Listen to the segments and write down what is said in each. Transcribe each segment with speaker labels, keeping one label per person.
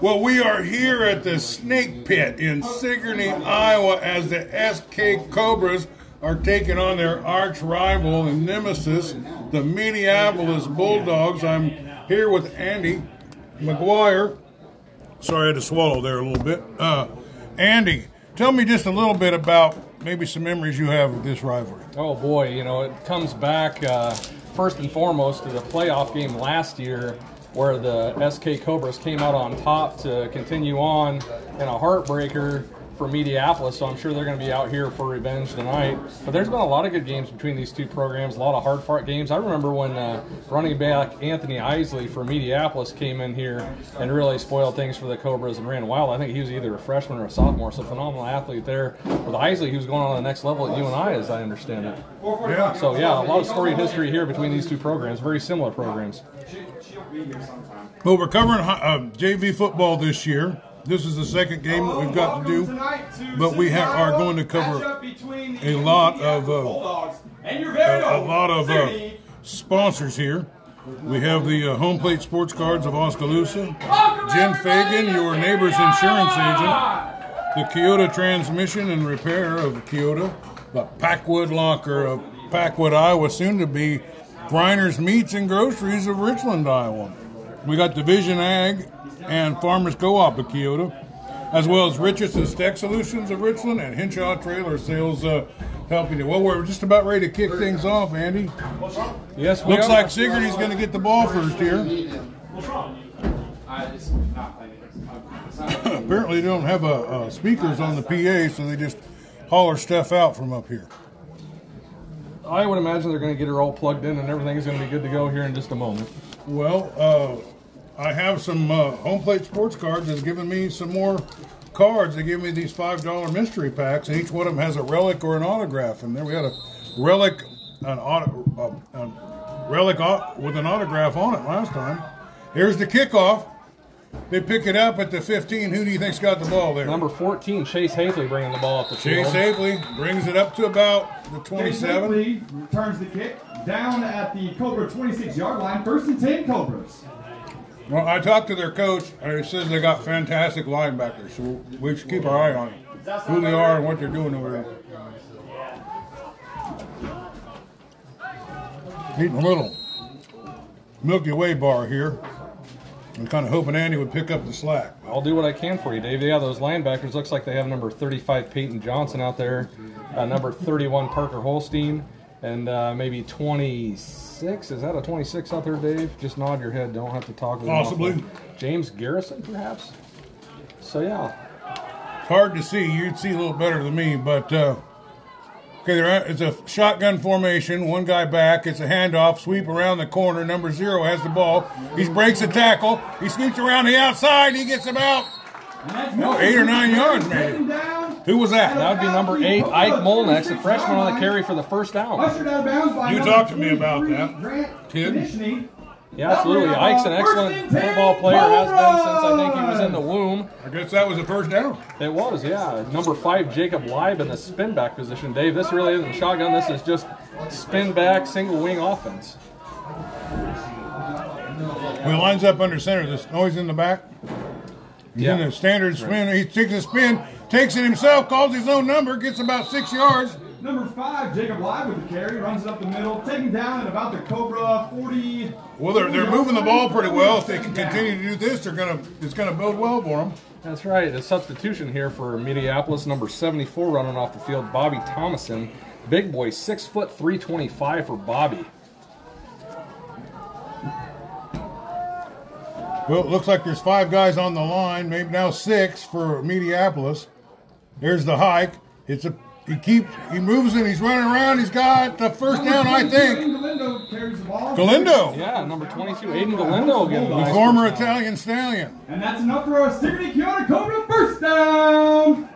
Speaker 1: Well, we are here at the Snake Pit in Sigourney, Iowa, as the SK Cobras are taking on their arch rival and nemesis, the Mediapolis Bulldogs. I'm here with Andy McGuire. Sorry, I had to swallow there a little bit. Uh, Andy, tell me just a little bit about maybe some memories you have of this rivalry.
Speaker 2: Oh boy, you know, it comes back uh, first and foremost to the playoff game last year where the SK Cobras came out on top to continue on in a heartbreaker for Mediapolis, so I'm sure they're going to be out here for revenge tonight. But there's been a lot of good games between these two programs, a lot of hard fought games. I remember when uh, running back Anthony Isley for Mediapolis came in here and really spoiled things for the Cobras and ran wild. I think he was either a freshman or a sophomore, so phenomenal athlete there. With Isley, who's going on to the next level at UNI, as I understand it.
Speaker 1: Yeah.
Speaker 2: So yeah, a lot of storied history here between these two programs, very similar programs.
Speaker 1: Well, we're covering uh, JV football this year. This is the second game that we've got to do, but we ha- are going to cover a lot of uh, a, a lot of uh, sponsors here. We have the uh, Home Plate Sports Cards of Oskaloosa, Jen Fagan, your neighbor's insurance agent, the Keota Transmission and Repair of Keota, the Packwood Locker of Packwood, Iowa, soon to be Grinders Meats and Groceries of Richland, Iowa. We got Division Ag and Farmers Co-op of Keota, as well as Richardson's Tech Solutions of Richland and Henshaw Trailer Sales uh, helping you. Well, we're just about ready to kick things off, Andy.
Speaker 2: Yes, we
Speaker 1: Looks
Speaker 2: are.
Speaker 1: like Sigourney's going to get the ball first here. Apparently, they don't have uh, uh, speakers on the PA, so they just holler stuff out from up here.
Speaker 2: I would imagine they're going to get her all plugged in and everything is going to be good to go here in just a moment.
Speaker 1: Well, uh, I have some uh, home plate sports cards that's given me some more cards. They gave me these five dollar mystery packs, and each one of them has a relic or an autograph. And there we had a relic, an auto, uh, relic with an autograph on it last time. Here's the kickoff. They pick it up at the 15. Who do you think's got the ball there?
Speaker 2: Number 14, Chase Hafley bringing the ball up the
Speaker 1: Chase
Speaker 2: field.
Speaker 1: Safely brings it up to about the 27.
Speaker 3: Lee returns the kick down at the Cobra 26 yard line. First and 10 Cobras.
Speaker 1: Well, I talked to their coach, and he says they got fantastic linebackers, so we should keep our eye on it, who they are and what they're doing over there. Eating a little Milky Way bar here. I'm kind of hoping Andy would pick up the slack.
Speaker 2: I'll do what I can for you, Dave. Yeah, those linebackers looks like they have number 35 Peyton Johnson out there, uh, number 31 Parker Holstein, and uh, maybe 26. Is that a 26 out there, Dave? Just nod your head. Don't have to talk. with
Speaker 1: Possibly.
Speaker 2: James Garrison, perhaps. So yeah,
Speaker 1: It's hard to see. You'd see a little better than me, but uh, okay, they're it's a shotgun formation. One guy back. It's a handoff. Sweep around the corner. Number zero has the ball. He breaks a tackle. He sweeps around the outside. He gets about no, eight or nine yards,
Speaker 3: Taken
Speaker 1: maybe. Who was that?
Speaker 2: that would be number eight, Ike Molnex, the freshman on the carry for the first down.
Speaker 3: Ushered out of bounds by
Speaker 1: You
Speaker 3: number
Speaker 1: talked to me about that,
Speaker 3: Grant
Speaker 1: kid.
Speaker 3: Konechny.
Speaker 2: Yeah, absolutely. Ike's an excellent football player. Has been since I think he was in the womb.
Speaker 1: I guess that was the first down.
Speaker 2: It was, yeah. Number five, Jacob Live in the spin back position. Dave, this really isn't shotgun. This is just spin back, single wing offense.
Speaker 1: When he lines up under center, this noise in the back. He's in
Speaker 2: Yeah.
Speaker 1: the standard spin. He takes a spin, takes it himself, calls his own number, gets about six yards.
Speaker 3: Number five, Jacob Live with the carry, runs it up the middle, taken down at about the Cobra 40.
Speaker 1: Well, they're, they're moving the ball pretty well. If they can continue to do this, they're gonna it's gonna build well for them.
Speaker 2: That's right. A substitution here for Mediapolis, number 74 running off the field, Bobby Thomason. Big boy, six foot 325 for Bobby.
Speaker 1: Well, it looks like there's five guys on the line, maybe now six for Mediapolis. There's the hike. It's a he keeps he moves and he's running around. He's got the first down, I think.
Speaker 3: Galindo carries the ball.
Speaker 1: Galindo,
Speaker 2: Yeah, number 22, Aiden Galindo again.
Speaker 1: the former
Speaker 2: first.
Speaker 1: Italian stallion.
Speaker 3: And that's enough for a Sigourney Keota Cobra first down.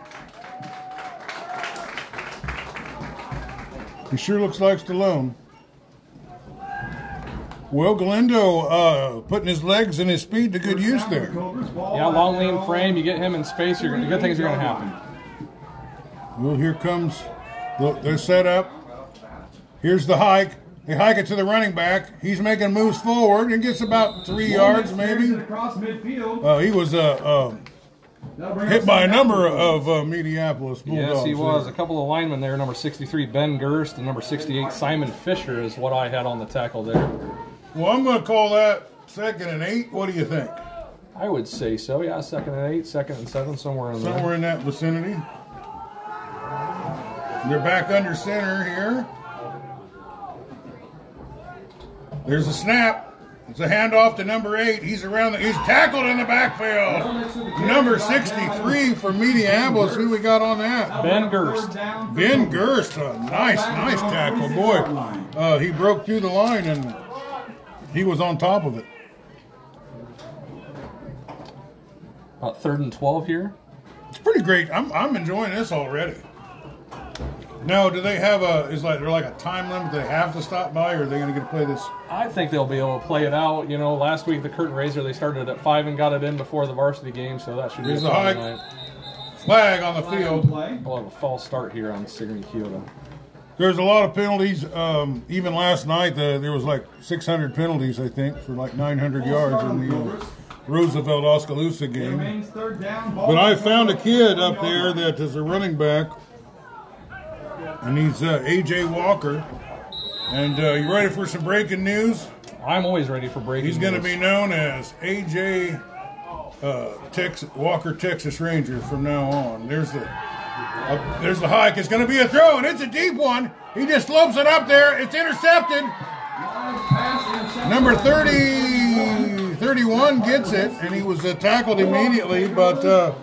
Speaker 1: He sure looks like Stallone. Well, Galindo uh, putting his legs and his speed to good use there.
Speaker 2: Yeah, long lean frame. You get him in space, you're gonna, good things are going to happen.
Speaker 1: Well, here comes the, they're set up. Here's the hike. They hike it to the running back. He's making moves forward and gets about three yards, maybe.
Speaker 3: it Across midfield.
Speaker 1: Uh, he was uh, uh, hit by a number of uh, Mediapolis Bulldogs.
Speaker 2: Yes, he was. A couple of linemen there. Number 63, Ben Gerst, and number 68, Simon Fisher, is what I had on the tackle there.
Speaker 1: Well, I'm going to call that second and eight. What do you think?
Speaker 2: I would say so. Yeah, second and eight, second and seven, somewhere in there.
Speaker 1: Somewhere in that vicinity. They're back under center here. There's a snap. It's a handoff to number eight. He's around the. He's tackled in the backfield. Number 63 for Mediapolis. Who we got on that?
Speaker 2: Ben Gerst.
Speaker 1: Ben Gerst. A nice, nice tackle, boy. Uh, he broke through the line and he was on top of it.
Speaker 2: About third and 12 here.
Speaker 1: It's pretty great. I'm, I'm enjoying this already. Now, do they have a? Is like they're like a time limit? They have to stop by, or are they going to get to play this?
Speaker 2: I think they'll be able to play it out. You know, last week the curtain raiser they started at five and got it in before the varsity game, so that should be
Speaker 1: Here's
Speaker 2: a
Speaker 1: the
Speaker 2: fun night.
Speaker 1: Flag on the
Speaker 3: Flag
Speaker 1: field.
Speaker 3: play.
Speaker 2: We'll have a false start here on Sigourney Keota.
Speaker 1: There's a lot of penalties. Um, even last night, the, there was like 600 penalties, I think, for like 900 yards in the uh, Roosevelt Oskaloosa game.
Speaker 3: Third down.
Speaker 1: But I found a kid up there that is a running back, and he's uh, AJ Walker. And uh, you ready for some breaking news?
Speaker 2: I'm always ready for breaking.
Speaker 1: He's going to be known as AJ uh, Tex- Walker Texas Ranger from now on. There's the uh, there's the hike. It's going to be a throw, and it's a deep one. He just slopes it up there. It's intercepted.
Speaker 3: Intercepted.
Speaker 1: Number 30, 31 gets it, and he was uh, tackled immediately. But uh,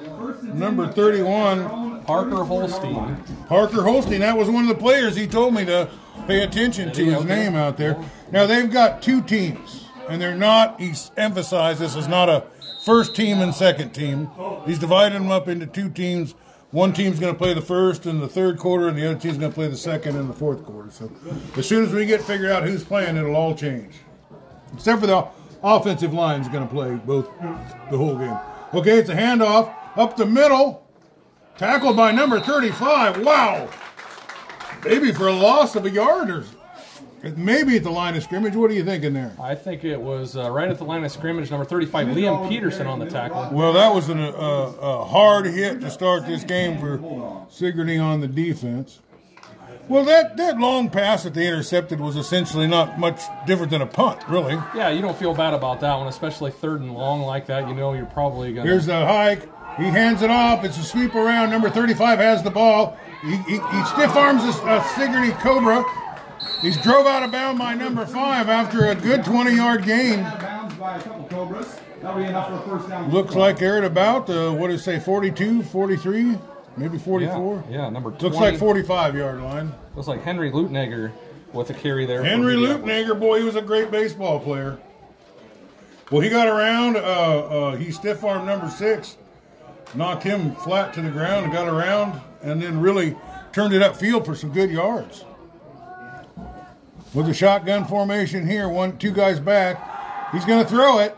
Speaker 1: number 31,
Speaker 2: Parker Holstein.
Speaker 1: Parker Holstein, that was one of the players he told me to pay attention to his name out there. Now they've got two teams, and they're not. He's emphasized this is not a first team and second team. He's divided them up into two teams. One team's going to play the first and the third quarter, and the other team's going to play the second and the fourth quarter. So as soon as we get figured out who's playing, it'll all change. Except for the offensive line's going to play both the whole game. Okay, it's a handoff up the middle. Tackled by number 35. Wow. Maybe for a loss of a yard or maybe at the line of scrimmage. What are you thinking there?
Speaker 2: I think it was uh, right at the line of scrimmage. Number 35, Liam Peterson on the tackle.
Speaker 1: Well, that was an, uh, a hard hit to start this game for Sigourney on the defense. Well, that, that long pass that they intercepted was essentially not much different than a punt, really.
Speaker 2: Yeah, you don't feel bad about that one, especially third and long like that. You know you're probably going to.
Speaker 1: Here's
Speaker 2: to.
Speaker 1: the hike. He hands it off. It's a sweep around. Number 35 has the ball. He, he, he stiff arms a, a Sigourney Cobra. He's drove out of bounds by number five after a good 20 yard gain.
Speaker 3: Out of bounds by a couple Cobras. That'll be enough for a first down.
Speaker 1: Looks like they're at about, uh, what did it say, 42, 43, maybe 44?
Speaker 2: Yeah, yeah, number 20.
Speaker 1: Looks like 45 yard line.
Speaker 2: Looks like Henry Lutnegger with a carry there.
Speaker 1: Henry. Lutnager, boy, he was a great baseball player. Well, he got around. Uh, uh, he stiff armed number six, knocked him flat to the ground, and got around, and then really turned it upfield for some good yards. With a shotgun formation here, one, two guys back. He's going to throw it.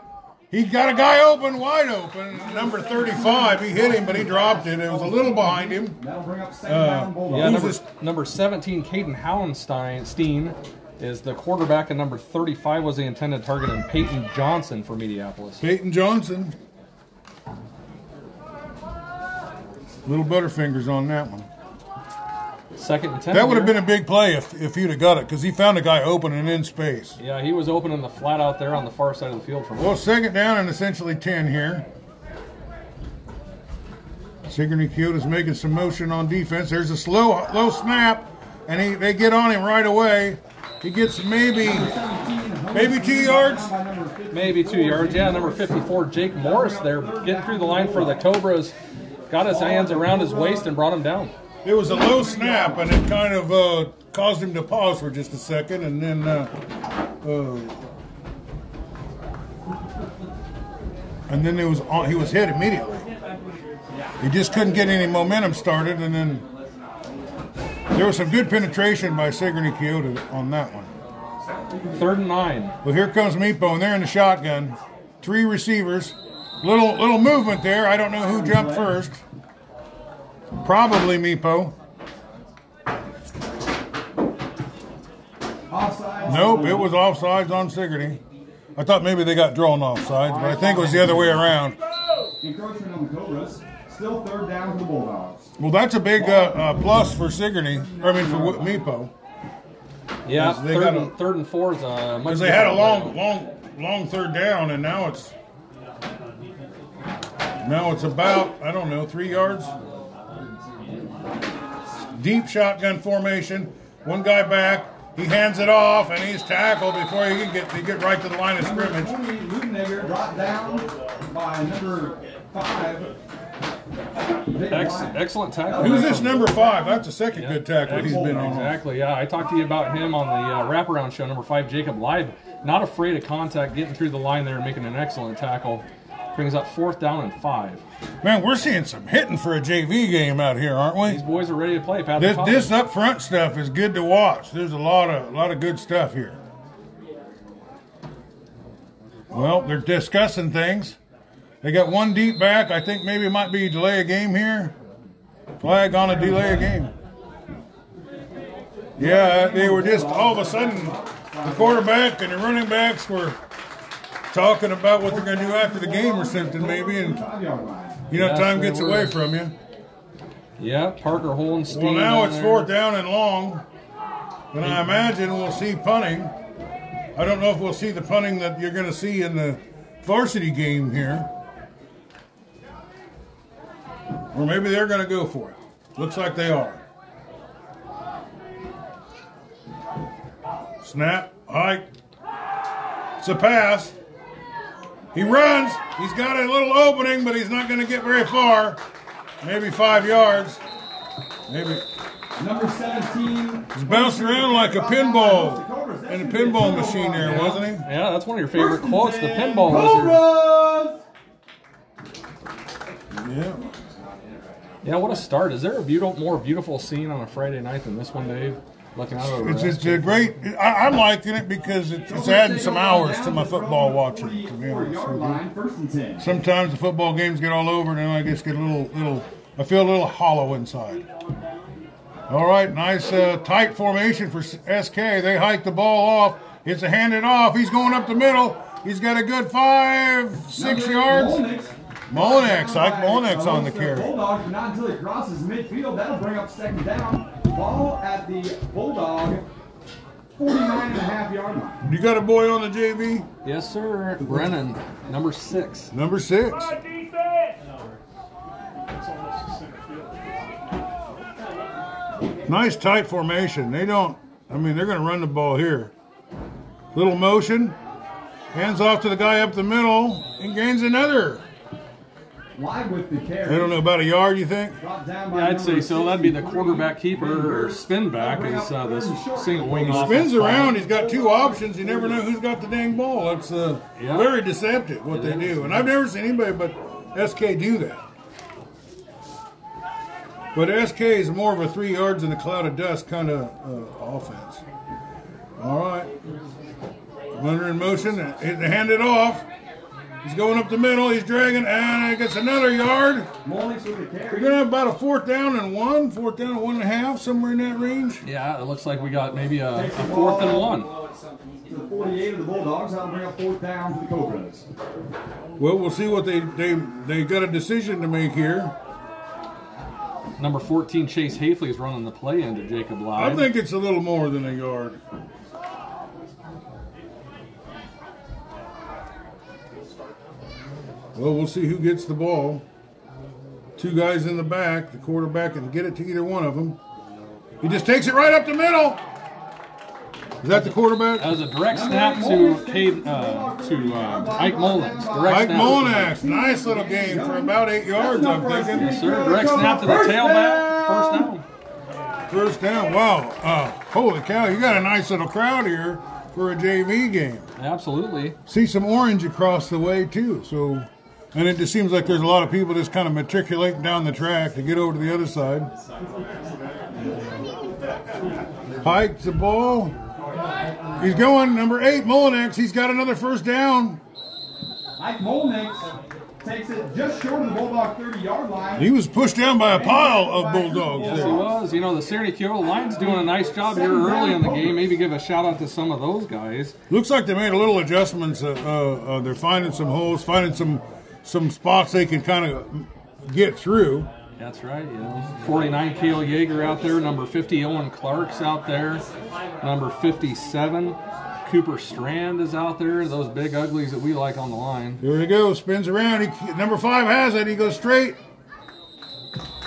Speaker 1: He got a guy open, wide open. Number 35. He hit him, but he dropped it. It was a little behind him.
Speaker 3: That'll bring up second uh, down.
Speaker 2: Yeah,
Speaker 1: Who's
Speaker 2: number,
Speaker 1: this?
Speaker 2: number 17, Caden Howenstein Steen, is the quarterback, and number 35 was the intended target, and Peyton Johnson for Mediapolis.
Speaker 1: Peyton Johnson. Little butterfingers on that one.
Speaker 2: Second and 10.
Speaker 1: That would have been a big play if, if he'd have got it because he found a guy open and in space.
Speaker 2: Yeah, he was opening the flat out there on the far side of the field from
Speaker 1: Well, second down and essentially 10 here. Sigourney Keota's making some motion on defense. There's a slow low snap, and he, they get on him right away. He gets maybe maybe two yards.
Speaker 2: maybe two yards. Yeah, number 54, Jake Morris there, getting through the line for the Cobras. Got his hands around his waist and brought him down.
Speaker 1: It was a low snap, and it kind of uh, caused him to pause for just a second, and then uh, uh, and then it was on, he was hit immediately. He just couldn't get any momentum started, and then there was some good penetration by Sigourney Keota on that one.
Speaker 2: Third and nine.
Speaker 1: Well, here comes Meepo, and they're in the shotgun. Three receivers. Little little movement there. I don't know who jumped first. Probably Meepo.
Speaker 3: Offside
Speaker 1: Nope, it was offsides on Sigourney. I thought maybe they got drawn offsides, but I think it was the other way around.
Speaker 3: Encroachment on the Cobras. Still third down for the Bulldogs.
Speaker 1: Well, that's a big uh, uh, plus for Sigourney. I mean, for Wi- Meepo.
Speaker 2: Yeah,
Speaker 1: They
Speaker 2: third,
Speaker 1: got
Speaker 2: and,
Speaker 1: a-
Speaker 2: third and four is a much
Speaker 1: Because they had a long,
Speaker 2: play.
Speaker 1: long, long third down, and now it's now it's about I don't know three yards. Deep shotgun formation. One guy back. He hands it off, and he's tackled before he can get he get right to the line of scrimmage.
Speaker 3: 20, Ludenegger brought down by number five. Jake
Speaker 2: Ex- excellent tackle.
Speaker 1: Who's this number five? That's the second good tackle he's
Speaker 2: Excellent.
Speaker 1: been on.
Speaker 2: Exactly. Yeah, I talked to you about him on the uh, wraparound show, number five, Jacob Live. Not afraid of contact, getting through the line there and making an excellent tackle. Brings up fourth down and five.
Speaker 1: Man, we're seeing some hitting for a JV game out here, aren't we?
Speaker 2: These boys are ready to play. Pat
Speaker 1: This this up front stuff is good to watch. There's a lot of a lot of good stuff here. Well, they're discussing things. They got one deep back. I think maybe it might be delay a game here. Flag on a delay a game. Yeah, they were just all of a sudden the quarterback and the running backs were talking about what they're going to do after the game or something maybe, and. You know
Speaker 2: Yes,
Speaker 1: time gets
Speaker 2: were.
Speaker 1: away from you.
Speaker 2: Yeah, Parker Holstein.
Speaker 1: Well, now it's
Speaker 2: there.
Speaker 1: fourth down and long, and I imagine we'll see punting. I don't know if we'll see the punting that you're going to see in the varsity game here, or maybe they're going to go for it. Looks like they are. Snap, hike. It's a pass. He runs. He's got a little opening, but he's not going to get very far. Maybe five yards. Maybe
Speaker 3: Number 17.
Speaker 1: He's bouncing around like a pinball in a pinball machine there, wasn't he?
Speaker 2: Yeah, that's one of your favorite quotes. The pinball wizard.
Speaker 1: Yeah.
Speaker 2: Yeah, what a start. Is there a beautiful, more beautiful scene on a Friday night than this one, Dave? Looking out over
Speaker 1: It's,
Speaker 2: us.
Speaker 1: it's a great. I, I'm liking it because it's, it's adding some hours to my football watching. To be honest with you.
Speaker 3: line, first and 10.
Speaker 1: Sometimes the football games get all over, and then I just get a little, little. I feel a little hollow inside. All right, nice uh, tight formation for SK. They hike the ball off. It's a handed off. He's going up the middle. He's got a good five, six yards. Molinex, Ike Molinex on the carry.
Speaker 3: Bulldogs, but not until he crosses midfield. That'll bring up second down. Ball at the Bulldog 49 and a half yard line.
Speaker 1: You got a boy on the JV?
Speaker 2: Yes, sir. Brennan, number six.
Speaker 1: Number six. Nice tight formation. They don't, I mean, they're going to run the ball here. Little motion. Hands off to the guy up the middle and gains another.
Speaker 3: Live with the
Speaker 1: I
Speaker 3: carry.
Speaker 1: don't know, about a yard, you think?
Speaker 3: Down
Speaker 2: Yeah, I'd say so. That'd be the quarterback keeper or spin back is uh, this single wing offense
Speaker 1: Spins around. He's got two options. You never know who's got the dang ball. That's uh,
Speaker 2: Yeah.
Speaker 1: very deceptive what they do. And I've never seen anybody but SK do that. But SK is more of a three yards in a cloud of dust kind of uh, offense. All right. Runner in motion. and He hand it off. He's going up the middle. He's dragging, and he gets another yard.
Speaker 3: Molnix with the
Speaker 1: We're gonna have about a fourth down and one, fourth down and one and a half, somewhere in that range.
Speaker 2: Yeah, it looks like we got maybe a, a fourth and one.
Speaker 3: To the 48 of the Bulldogs. That'll bring up fourth down for the Cobras.
Speaker 1: Well, we'll see what they they they got a decision to make here.
Speaker 2: Number 14, Chase Hafley is running the play into Jacob Live.
Speaker 1: I think it's a little more than a yard. Well, we'll see who gets the ball. Two guys in the back. The quarterback can get it to either one of them. He just takes it right up the middle. Is that the quarterback?
Speaker 2: That was a direct snap to Cade, uh, to uh, Ike Mullins. Direct
Speaker 1: Mike
Speaker 2: snap.
Speaker 1: Molinax. Nice little game for about eight yards, I'm thinking.
Speaker 2: Sir, direct snap to the tailback. First down.
Speaker 1: First down. Wow. Uh, holy cow, you got a nice little crowd here for a JV game.
Speaker 2: Absolutely.
Speaker 1: See some orange across the way, too. So, and it just seems like there's a lot of people just kind of matriculating down the track to get over to the other side. Hikes the ball. He's going number eight, Molinex. He's got another first down.
Speaker 3: Mike Molnix takes it just short of the Bulldog 30 yard line.
Speaker 1: He was pushed down by a pile of bulldogs
Speaker 2: Yes, he was. You know, the Serenity Keota Lions doing a nice job here early in the game. Maybe give a shout out to some of those guys.
Speaker 1: Looks like they made a little adjustments. Uh, uh, uh, they're finding some holes, finding some some spots they can kind of get through.
Speaker 2: That's right. You know, 49 Kale Yeager out there. Number 50 Owen Clark's out there. Number 57 Cooper Strand is out there. Those big uglies that we like on the line.
Speaker 1: Here he goes, spins around. He, number five has it. He goes straight.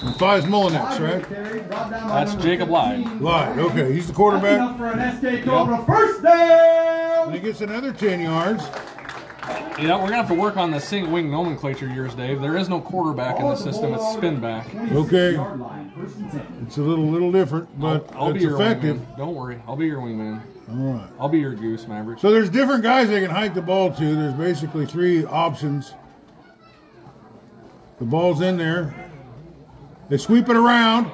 Speaker 1: And five's Mullinex, right?
Speaker 3: Carry, brought down by
Speaker 2: That's Jacob
Speaker 3: 15.
Speaker 2: Lyde.
Speaker 1: Okay, he's the quarterback.
Speaker 3: for an SK Cobra first down.
Speaker 1: And he gets another 10 yards.
Speaker 2: You know, we're gonna have to work on the single wing nomenclature years, Dave. There is no quarterback in the system; it's spin back.
Speaker 1: Okay.
Speaker 3: Yard line, first and 10.
Speaker 1: It's a little little different, but
Speaker 2: I'll be
Speaker 1: it's
Speaker 2: your
Speaker 1: effective.
Speaker 2: wingman. Don't worry, I'll be your wingman.
Speaker 1: All right.
Speaker 2: I'll be your goose, Maverick.
Speaker 1: So there's different guys they can hike the ball to. There's basically three options. The ball's in there. They sweep it around.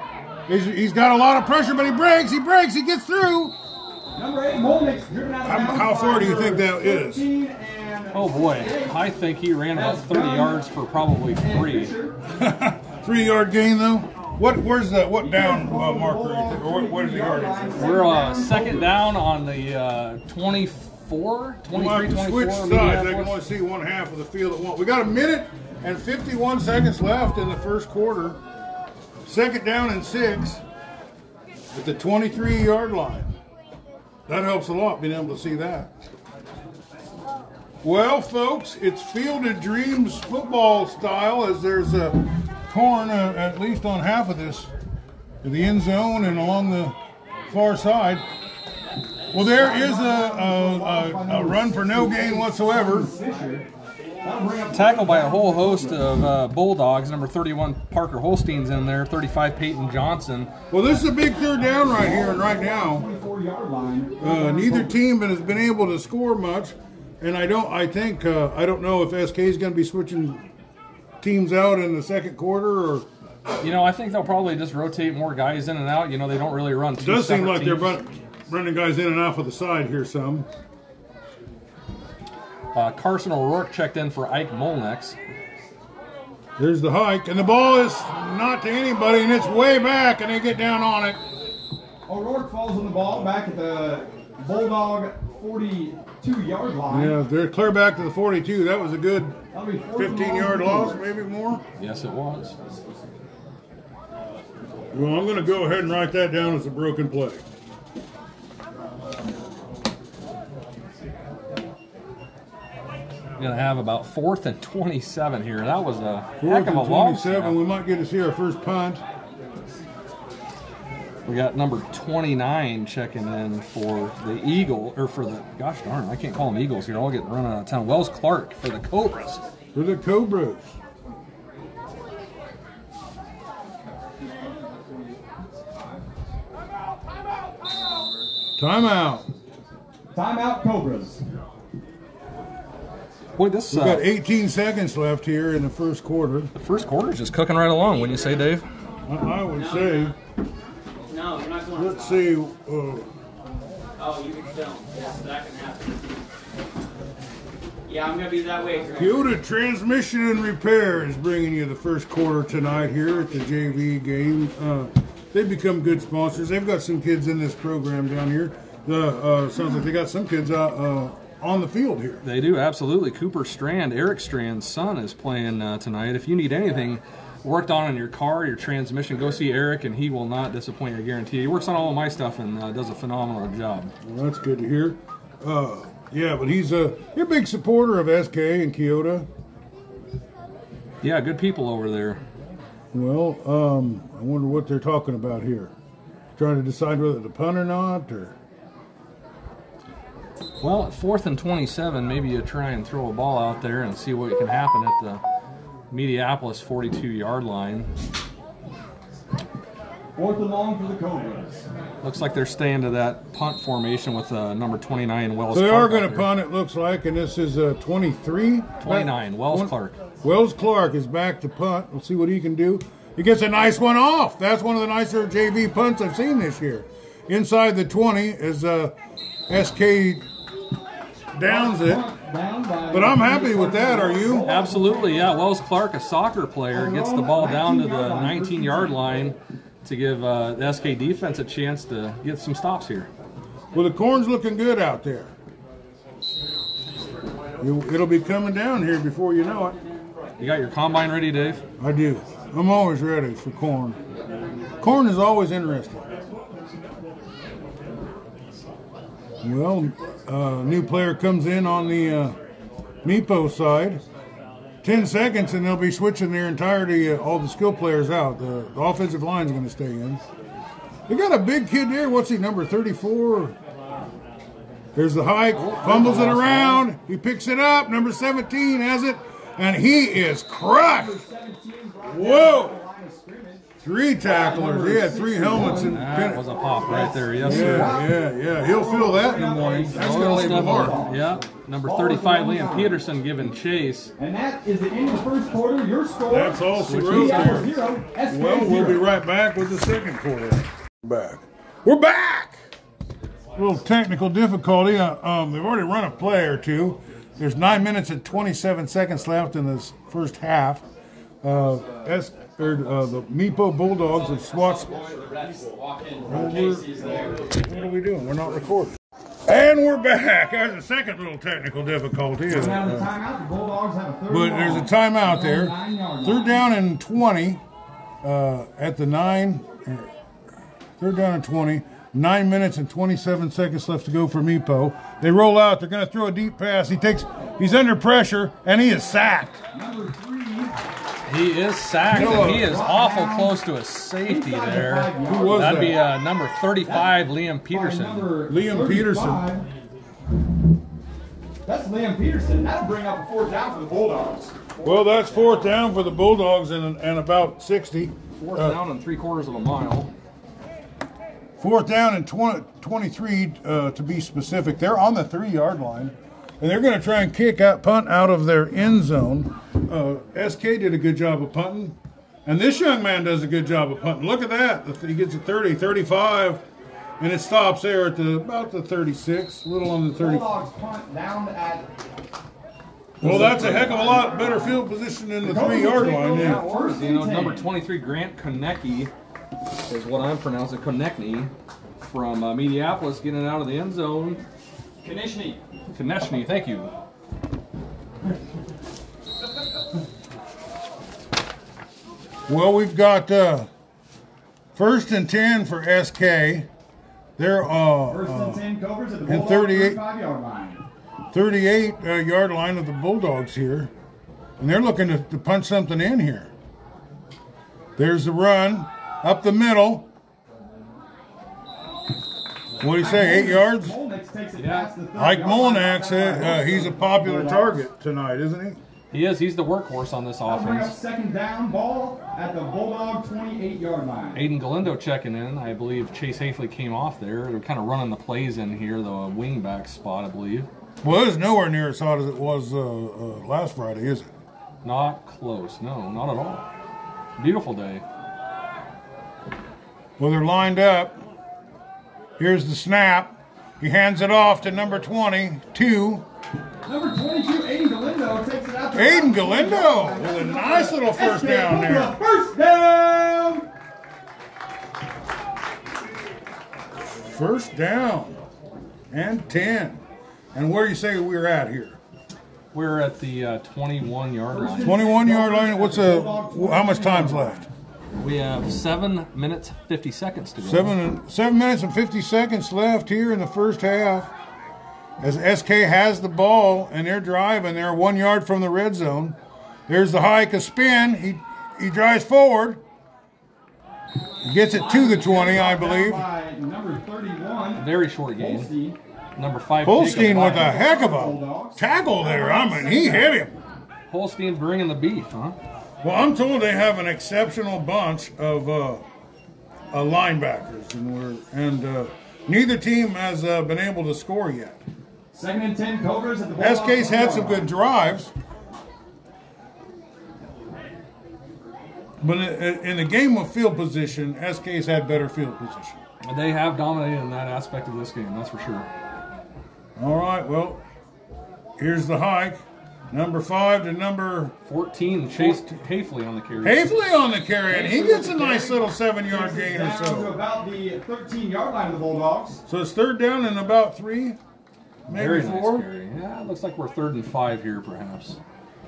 Speaker 1: He's, he's got a lot of pressure, but he breaks. He breaks. He gets through.
Speaker 3: Number eight, Molnick's driven out of
Speaker 1: How- how far do you think that is?
Speaker 3: 13 and
Speaker 2: Oh boy, I think he ran about 30 yards for probably three.
Speaker 1: Three yard gain though. What? Where's the what down uh, marker? Or what, what is the yardage?
Speaker 2: We're uh, second down on the uh, 24,
Speaker 1: We
Speaker 2: 23, 24.
Speaker 1: switch sides. I can only see one half of the field at once. We got a minute and 51 seconds left in the first quarter. Second down and six at the 23 yard line. That helps a lot being able to see that. Well, folks, it's Field of Dreams football style as there's a corn uh, at least on half of this, in the end zone and along the far side. Well, there is a, a, a, a run for no gain whatsoever.
Speaker 3: Fisher. That'll bring up
Speaker 2: Tackled by a whole host of uh, Bulldogs. Number 31, Parker Holstein's in there. 35, Peyton Johnson.
Speaker 1: Well, this is a big third down right here and right now.
Speaker 3: 24 yard line.
Speaker 1: Uh, neither team has been able to score much, and I don't. I think uh, I don't know if SK is going to be switching teams out in the second quarter or.
Speaker 2: You know, I think they'll probably just rotate more guys in and out. You know, they don't really run. Two it
Speaker 1: does seem like
Speaker 2: teams.
Speaker 1: they're running guys in and out of the side here some.
Speaker 2: Uh, Carson O'Rourke checked in for Ike Molnex.
Speaker 1: There's the hike, and the ball is not to anybody, and it's way back, and they get down on it.
Speaker 3: O'Rourke falls on the ball back at the Bulldog 40- 42-yard line.
Speaker 1: Yeah, they're clear back to the 42. That was a good
Speaker 3: 15-yard
Speaker 1: loss, maybe more.
Speaker 2: Yes, it was.
Speaker 1: Well, I'm going to go ahead and write that down as a broken play.
Speaker 2: Going to have about fourth and 27 here. That was a
Speaker 1: fourth
Speaker 2: heck of a and
Speaker 1: 27.
Speaker 2: Long
Speaker 1: we might get to see our first punt.
Speaker 2: We got number 29 checking in for the Eagle, or for the, gosh darn, I can't call them Eagles here. I'll get run out of town. Wells Clark for the Cobras.
Speaker 1: For the Cobras. Timeout.
Speaker 3: Timeout Cobras.
Speaker 2: Boy, this
Speaker 1: We've
Speaker 2: uh,
Speaker 1: got 18 seconds left here in the first quarter.
Speaker 2: the first quarter is just cooking right along, wouldn't you say, Dave?
Speaker 1: I, I would say,
Speaker 4: No, you're not going
Speaker 1: let's see, uh,
Speaker 4: Oh, you can film. Yes, that can happen. Yeah, I'm gonna be that way. Greg.
Speaker 1: Keota Transmission and Repair is bringing you the first quarter tonight here at the JV game. Uh, they've become good sponsors. They've got some kids in this program down here. The uh, sounds like they got some kids out uh, on the field here.
Speaker 2: They do, absolutely. Cooper Strand, Eric Strand's son, is playing uh, tonight. If you need anything worked on in your car, your transmission, go see Eric, and he will not disappoint, I guarantee. He works on all of my stuff and uh, does a phenomenal job.
Speaker 1: Well, that's good to hear. Uh, yeah, but he's a you're a big supporter of SK and Keota.
Speaker 2: Yeah, good people over there.
Speaker 1: Well, um, I wonder what they're talking about here. Trying to decide whether to punt or not, or
Speaker 2: Well, at fourth and 27, maybe you try and throw a ball out there and see what can happen at the Mediapolis 42 yard line.
Speaker 3: Fourth and long for the Cobras.
Speaker 2: Looks like they're staying to that punt formation with uh, number 29, Wells
Speaker 1: so they
Speaker 2: Clark
Speaker 1: are going to punt. It looks like, and this is uh, 23.
Speaker 2: 29, Wells
Speaker 1: Twen-
Speaker 2: Clark.
Speaker 1: Wells Clark is back to punt. We'll see what he can do. He gets a nice one off. That's one of the nicer JV punts I've seen this year. Inside the 20 is uh, SK downs it. But I'm happy with that. Are you?
Speaker 2: Absolutely, yeah. Wells Clark, a soccer player, gets the ball down to the 19 yard line to give uh, the SK defense a chance to get some stops here.
Speaker 1: Well, the corn's looking good out there. It'll be coming down here before you know it.
Speaker 2: You got your combine ready, Dave?
Speaker 1: I do. I'm always ready for corn. Corn is always interesting. Well, uh, new player comes in on the uh, Meepo side. Ten seconds, and they'll be switching their entirety, uh, all the skill players out. The, the offensive line's going to stay in. They got a big kid there. What's he, number 34? There's the hike, fumbles it around. He picks it up. Number 17 has it, and he is crushed. Whoa! Three tacklers. He had three helmets and
Speaker 2: That was a pop right there. Yes, sir.
Speaker 1: yeah, yeah, yeah. He'll feel that in the morning. That's gonna leave a mark.
Speaker 2: Yeah. Number 35, Liam Peterson giving chase.
Speaker 3: And that is the end of the first quarter. Your score.
Speaker 1: That's all she wrote there.
Speaker 3: zero,
Speaker 1: Well, we'll be right back with the second quarter. Back. We're back. A little technical difficulty. Uh, um, they've already run a play or two. There's nine minutes and 27 seconds left in this first half. Uh, S, or, uh, the Meepo Bulldogs of swatched. What are we doing? We're not recording. And we're back. There's a second little technical difficulty.
Speaker 3: We have a
Speaker 1: Uh.
Speaker 3: The Bulldogs have a third.
Speaker 1: but there's a timeout there. Third down and 20 uh, at the nine. uh, Third down and 20. Nine minutes and 27 seconds left to go for Meepo. They roll out. They're going to throw a deep pass. He takes. He's under pressure and he is sacked.
Speaker 3: Number three.
Speaker 2: He is sacked, and he is awful close to a safety there.
Speaker 1: Who was
Speaker 2: That'd
Speaker 1: that?
Speaker 2: be uh, number 35, Liam Peterson.
Speaker 1: Liam
Speaker 3: 35. That's Liam Peterson. That'll bring up a fourth down for the Bulldogs.
Speaker 1: Well, that's fourth down for the Bulldogs and, and about 60.
Speaker 2: Fourth down and three quarters of a mile.
Speaker 1: Fourth down and 20, 23 uh, to be specific. They're on the three yard line. And they're going to try and kick out, punt out of their end zone. Uh, SK did a good job of punting. And this young man does a good job of punting. Look at that. He gets a 30, 35, and it stops there at the about the 36, a little on the 30.
Speaker 3: Bulldogs punt down at.
Speaker 1: Well, that's a heck of a lot better field position than the three yard line.
Speaker 3: Yeah,
Speaker 1: Yeah.
Speaker 2: You know, number 23, Grant Konecki, is what I'm pronouncing, Konechny, from uh, Mediapolis, getting out of the end zone.
Speaker 4: Konishny.
Speaker 2: Konechny, thank you.
Speaker 1: Well, we've got uh, first and 10 for SK. They're uh,
Speaker 3: First
Speaker 1: uh,
Speaker 3: and 10 covers at the
Speaker 1: and 38.
Speaker 3: yard line.
Speaker 1: 38 uh, yard line of the Bulldogs here. And they're looking to, to punch something in here. There's the run up the middle. What do you say, eight yards?
Speaker 3: Mike takes it
Speaker 2: Yeah.
Speaker 3: past the 30
Speaker 1: Ike
Speaker 3: yard line.
Speaker 1: Molnax, uh, uh, he's a popular target tonight, isn't he?
Speaker 2: He is. He's the workhorse on this
Speaker 3: That'll bring up
Speaker 2: offense.
Speaker 3: second down ball at the Bulldog 28 yard line.
Speaker 2: Aiden Galindo checking in. I believe Chase Hafley came off there. They're kind of running the plays in here, the wingback spot, I believe.
Speaker 1: Well, it's nowhere near as hot as it was uh, uh, last Friday, is it?
Speaker 2: Not close. No, not at all. Beautiful day.
Speaker 1: Well, they're lined up. Here's the snap. He hands it off to number 22.
Speaker 3: Number 22, Aiden Galindo takes it out. to
Speaker 1: Aiden Galindo
Speaker 3: 20
Speaker 1: with a nice little first down there.
Speaker 3: First down.
Speaker 1: First down and 10. And where do you say we're at here?
Speaker 2: We're at the uh, 21 yard line.
Speaker 1: 21 yard line. What's a how much time's left?
Speaker 2: We have seven minutes 50 seconds to go.
Speaker 1: Seven seven minutes and 50 seconds left here in the first half. As SK has the ball and they're driving, they're one yard from the red zone. There's the hike, a spin. He he drives forward. He gets it to the 20, I believe.
Speaker 3: Number 31,
Speaker 2: Very short game. Number five.
Speaker 1: Holstein with a heck of a tackle there. I mean, he hit him.
Speaker 2: Holstein bringing the beef, huh?
Speaker 1: Well, I'm told they have an exceptional bunch of uh, uh, linebackers, and we're and uh, neither team has uh, been able to score yet.
Speaker 3: Second and 10 Cobras at the
Speaker 1: SK's had some good drives, but in, in the game of field position, SK's had better field position.
Speaker 2: They have dominated in that aspect of this game, that's for sure.
Speaker 1: All right, well, Here's the hike. Number five to number
Speaker 2: 14, Chase Hafley on the carry.
Speaker 1: Hafley on the carry, and he gets a nice little seven yard gain or
Speaker 3: Down to
Speaker 1: so.
Speaker 3: about the 13 yard line of the Bulldogs.
Speaker 1: So it's third down and about three, maybe
Speaker 2: Very nice
Speaker 1: four.
Speaker 2: carry. Yeah, it looks like we're third and five here, perhaps.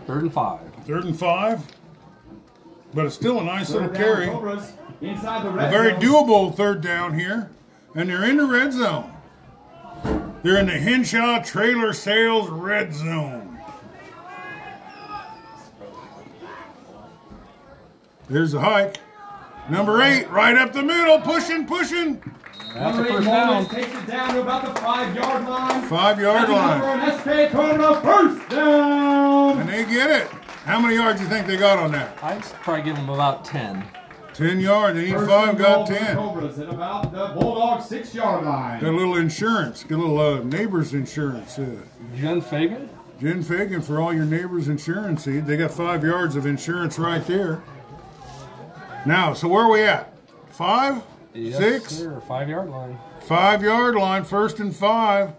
Speaker 2: Third and five.
Speaker 1: Third and five. But it's still a nice little
Speaker 3: Third down,
Speaker 1: carry.
Speaker 3: Cobras inside the red
Speaker 1: A very
Speaker 3: zone.
Speaker 1: doable third down here. And they're in the red zone. They're in the Henshaw Trailer Sales red zone. There's the hike. Number eight, right up the middle, pushing, pushing.
Speaker 2: That's a
Speaker 3: Number eight,
Speaker 2: first
Speaker 3: Mullins
Speaker 2: down.
Speaker 3: takes it down to about the five yard line.
Speaker 1: Five yard
Speaker 3: That's
Speaker 1: line.
Speaker 3: For an SK Cobra first down.
Speaker 1: And they get it. How many yards do you think they got on that?
Speaker 2: I'd probably give them about 10.
Speaker 1: 10 yards. They need
Speaker 3: First
Speaker 1: five,
Speaker 3: and
Speaker 1: got
Speaker 3: goal for the
Speaker 1: 10.
Speaker 3: Cobras at about the Bulldog six yard line.
Speaker 1: Got a little insurance. Got a little uh, neighbor's insurance. Uh,
Speaker 2: Jen Fagan?
Speaker 1: Jen Fagan for all your neighbors' insurance. See, they got five yards of insurance right there. Now, so where are we at? Five?
Speaker 2: Yes,
Speaker 1: Six?
Speaker 2: Sir. Five yard line.
Speaker 1: Five yard line, first and five.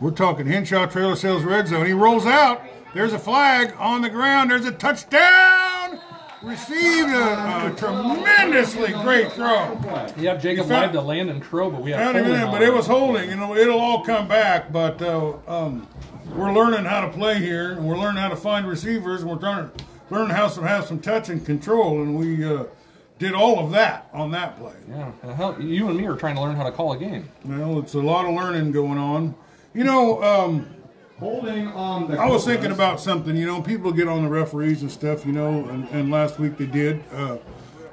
Speaker 1: We're talking Henshaw Trailer Sales Red Zone. He rolls out. There's a flag on the ground. There's a touchdown. Received a, a tremendously great throw.
Speaker 2: Yep, Jacob
Speaker 1: found-
Speaker 2: to Landon Crow, but we have
Speaker 1: Found him
Speaker 2: holding on
Speaker 1: but it was holding. You know, it'll all come back. But uh, um, we're learning how to play here, and we're learning how to find receivers, and we're trying to learn how to have some touch and control. And we uh, did all of that on that play.
Speaker 2: Yeah, hell, you and me are trying to learn how to call a game.
Speaker 1: Well, it's a lot of learning going on. You know, um,
Speaker 3: Holding on the
Speaker 1: I was
Speaker 3: Cobras.
Speaker 1: thinking about something. You know, people get on the referees and stuff. You know, and, and last week they did, uh,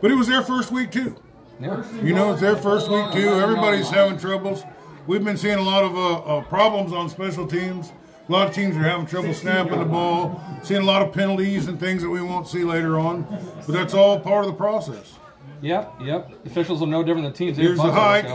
Speaker 1: but it was their first week too.
Speaker 2: Yeah.
Speaker 1: You know, it's their first week too. Everybody's having troubles. We've been seeing a lot of uh, uh, problems on special teams. A lot of teams are having trouble snapping the ball. Seeing a lot of penalties and things that we won't see later on. But that's all part of the process.
Speaker 2: Yep, yep. Officials are no different than teams. They
Speaker 1: Here's the hike.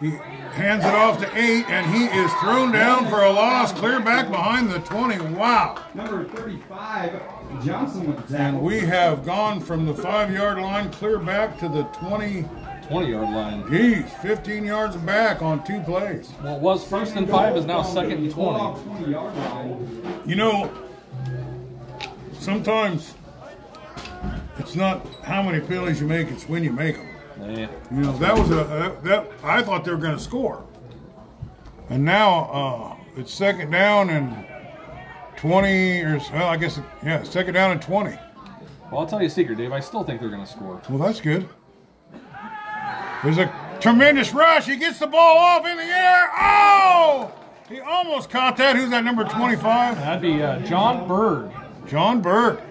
Speaker 1: He hands it off to eight, and he is thrown down for a loss, clear back behind the 20. Wow.
Speaker 3: Number 35, Johnson with the
Speaker 1: And we have gone from the five yard line clear back to the 20.
Speaker 2: 20 yard line.
Speaker 1: Geez, 15 yards back on two plays.
Speaker 2: Well, it was first and five, is now second and 20.
Speaker 3: Yard line.
Speaker 1: You know, sometimes it's not how many penalties you make; it's when you make them.
Speaker 2: Yeah.
Speaker 1: You know, that was a that, that I thought they were going to score, and now uh, it's second down and twenty, or well, I guess yeah, second down and twenty.
Speaker 2: Well, I'll tell you a secret, Dave. I still think they're going to score.
Speaker 1: Well, that's good. There's a tremendous rush. He gets the ball off in the air. Oh! He almost caught that. Who's that? Number twenty-five.
Speaker 2: That'd be uh, John Berg.
Speaker 1: John Bird.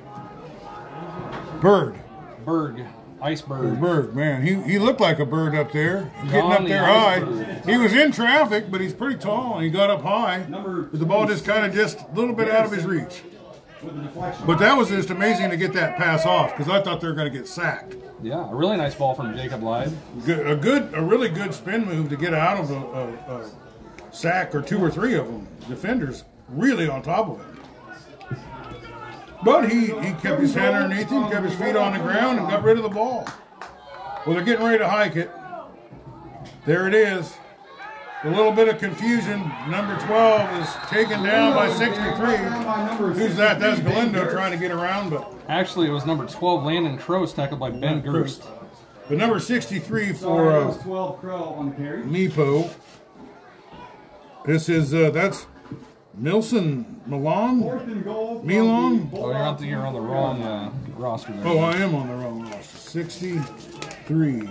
Speaker 1: Bird.
Speaker 2: Berg. Iceberg.
Speaker 1: Bird, man. He, he looked like a bird up there, getting up
Speaker 2: the
Speaker 1: there high. He was in traffic, but he's pretty tall, and he got up high. But the ball just kind of just a little bit out of his reach.
Speaker 3: The.
Speaker 1: But that was just amazing to get that pass off because I thought they were going to get sacked.
Speaker 2: Yeah, a really nice ball from Jacob Lyde.
Speaker 1: Good, a good, a really good spin move to get out of a, a, a sack or two or three of them. Defenders really on top of him. But he, he kept his hand underneath him, kept his feet on the ground, and got rid of the ball. Well, they're getting ready to hike it. There it is. A little bit of confusion. Number 12 is taken down by 63. Who's that? That's Galindo trying to get around, but
Speaker 2: Actually, it was number 12, Landon Crow, tackled by Ben Gerst.
Speaker 1: but number 63 for
Speaker 3: that
Speaker 1: uh,
Speaker 3: 12 Crow on the carry.
Speaker 1: Meepo. This is uh, that's Milson Milan.
Speaker 3: Fourth and goal. from
Speaker 1: Milan?
Speaker 2: Oh, you're on the, you're on the wrong uh, roster there.
Speaker 1: Oh, I am on the wrong roster. Sixty-three.